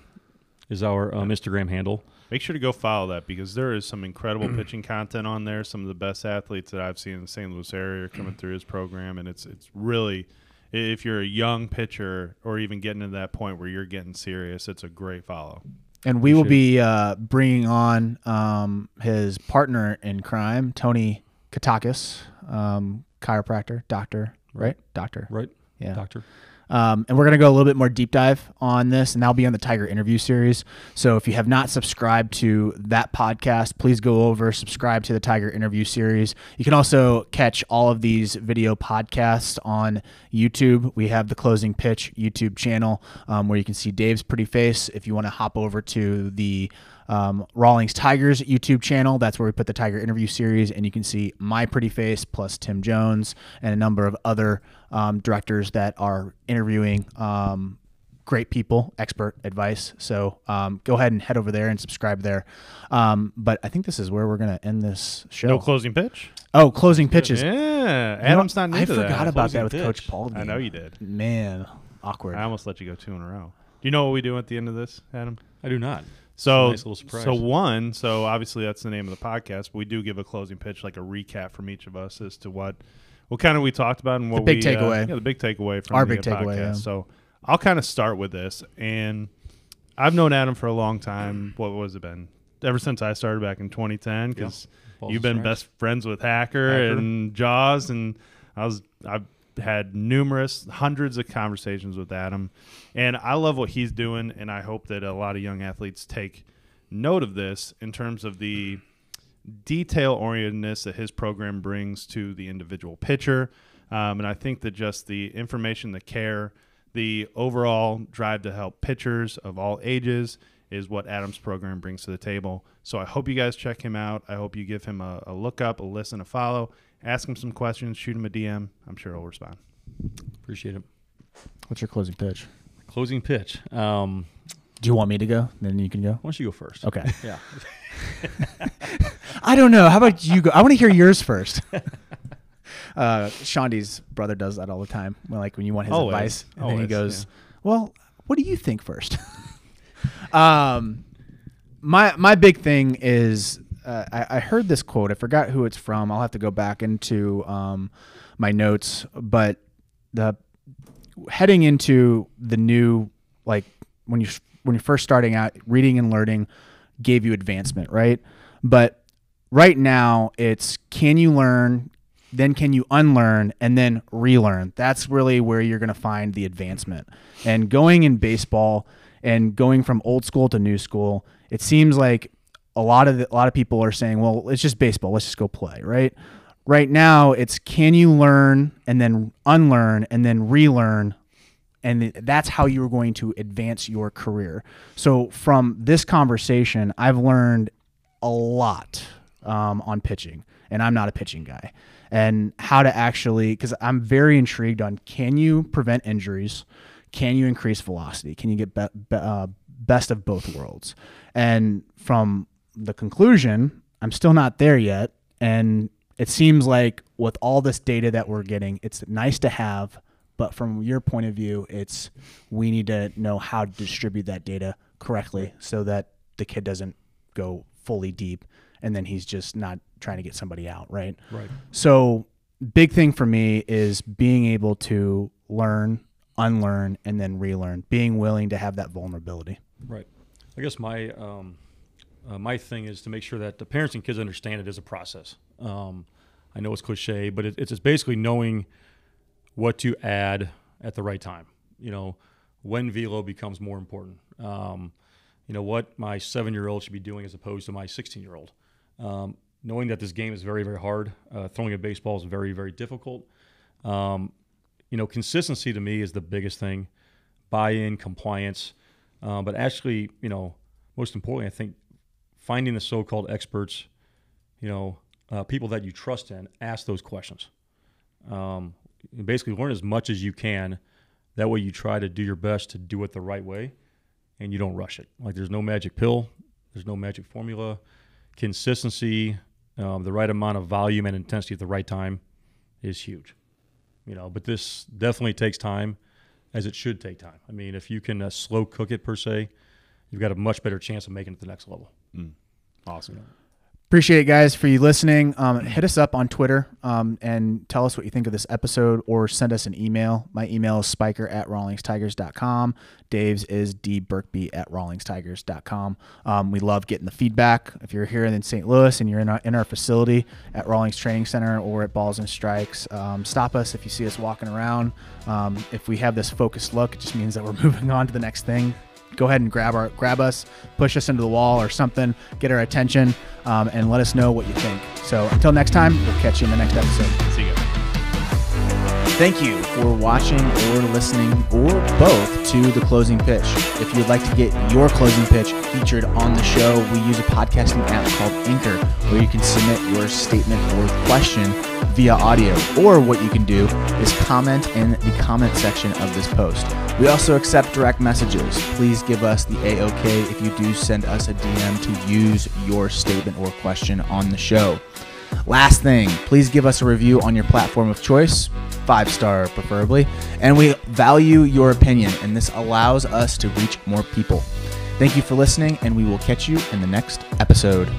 is our um, Instagram handle. Make sure to go follow that because there is some incredible pitching content on there. Some of the best athletes that I've seen in the St. Louis area are coming through his program, and it's it's really, if you're a young pitcher or even getting to that point where you're getting serious, it's a great follow. and we will appreciate be uh, bringing on um, his partner in crime, Tony Katakis, um, chiropractor, doctor, right? Right. Doctor, Right, yeah. Doctor. Um, and we're going to go a little bit more deep dive on this, and that'll be on the Tiger interview series. So if you have not subscribed to that podcast, please go over, subscribe to the Tiger interview series. You can also catch all of these video podcasts on YouTube. We have the Closing Pitch YouTube channel um, where you can see Dave's pretty face. If you want to hop over to the um, Rawlings Tigers YouTube channel. That's where we put the Tiger interview series, and you can see my pretty face plus Tim Jones and a number of other um, directors that are interviewing um, great people, expert advice. So um, go ahead and head over there and subscribe there. Um, but I think this is where we're going to end this show. No closing pitch. oh, closing pitches. Yeah, You know, Adam's not new I to forgot that. about that with pitch. Coach Paul. I know you did. Man, awkward. I almost let you go two in a row. Do you know what we do at the end of this, Adam? I do not. So, nice little surprise. so one, so obviously that's the name of the podcast. But we do give a closing pitch, like a recap from each of us as to what, what kind of we talked about and what big we, uh, takeaway. yeah, the big takeaway from Our the big uh, takeaway, podcast. yeah. So I'll kind of start with this, and I've known Adam for a long time. What was it been? Ever since I started back in 2010, because Balls you've been strikes. best friends with Hacker, Hacker. and Jaws, and I was I've had numerous hundreds of conversations with Adam, and I love what he's doing, and I hope that a lot of young athletes take note of this in terms of the detail orientedness that his program brings to the individual pitcher. Um, and I think that just the information, the care, the overall drive to help pitchers of all ages is what Adam's program brings to the table. So I hope you guys check him out. I hope you give him a, a look up, a listen, a follow, ask him some questions, shoot him a DM. I'm sure he'll respond. Appreciate it. What's your closing pitch? Closing pitch. Um, Do you want me to go? Then you can go. why don't you go first? Okay. [laughs] Yeah. [laughs] I don't know. How about you go? I want to hear yours first. [laughs] uh, Shandy's brother does that all the time. When, like when you want his Always. advice, and then he Always, goes, "Well, what do you think first? um, my my big thing is uh, I, I heard this quote. I forgot who it's from. I'll have to go back into um, my notes. But the heading into the new like when you when you're first starting out, reading and learning gave you advancement, right? But right now it's can you learn then can you unlearn and then relearn. That's really where you're going to find the advancement. And going in baseball and going from old school to new school it seems like a lot of the, a lot of people are saying well it's just baseball. Let's just go play right? Right now it's can you learn and then unlearn and then relearn and that's how you're going to advance your career. So from this conversation, I've learned a lot um, on pitching, and I'm not a pitching guy, and how to actually because I'm very intrigued on can you prevent injuries, can you increase velocity, can you get be, be, uh, best of both worlds, and from the conclusion, I'm still not there yet, and it seems like with all this data that we're getting, it's nice to have but from your point of view, it's we need to know how to distribute that data correctly so that the kid doesn't go fully deep and then he's just not trying to get somebody out, right? Right. So, big thing for me is being able to learn, unlearn, and then relearn, being willing to have that vulnerability. Right. I guess my um, uh, my thing is to make sure that the parents and kids understand it as a process. Um, I know it's cliche, but it, it's just basically knowing what to add at the right time. You know, when velo becomes more important. Um, you know what my seven-year-old should be doing as opposed to my 16-year-old. Um, knowing that this game is very, very hard. Uh, throwing a baseball is very, very difficult. Um, you know, consistency to me is the biggest thing. Buy-in, compliance, uh, but actually, you know, most importantly, I think finding the so-called experts, you know, uh, people that you trust in, ask those questions. Um, basically, learn as much as you can. That way, you try to do your best to do it the right way, and you don't rush it. Like there's no magic pill, there's no magic formula. Consistency, um, the right amount of volume and intensity at the right time, is huge. You know, but this definitely takes time, as it should take time. I mean, if you can uh, slow cook it per se, you've got a much better chance of making it to the next level. Awesome. Appreciate it, guys, for you listening. Um, hit us up on Twitter um, and tell us what you think of this episode or send us an email. My email is spiker at rawlingstigers.com. Dave's is dburkby at rawlingstigers.com. Um, we love getting the feedback. If you're here in St. Louis and you're in our, in our facility at Rawlings Training Center or at Balls and Strikes, um, stop us if you see us walking around. Um, if we have this focused look, it just means that we're [laughs] moving on to the next thing go ahead and grab our grab us, push us into the wall or something, get our attention, um, and let us know what you think. So until next time, we'll catch you in the next episode. Thank you for watching or listening or both to the closing pitch. If you'd like to get your closing pitch featured on the show, we use a podcasting app called Anchor where you can submit your statement or question via audio. Or what you can do is comment in the comment section of this post. We also accept direct messages. Please give us the AOK if you do send us a DM to use your statement or question on the show. Last thing, please give us a review on your platform of choice, five star preferably, and we value your opinion, and this allows us to reach more people. Thank you for listening, and we will catch you in the next episode.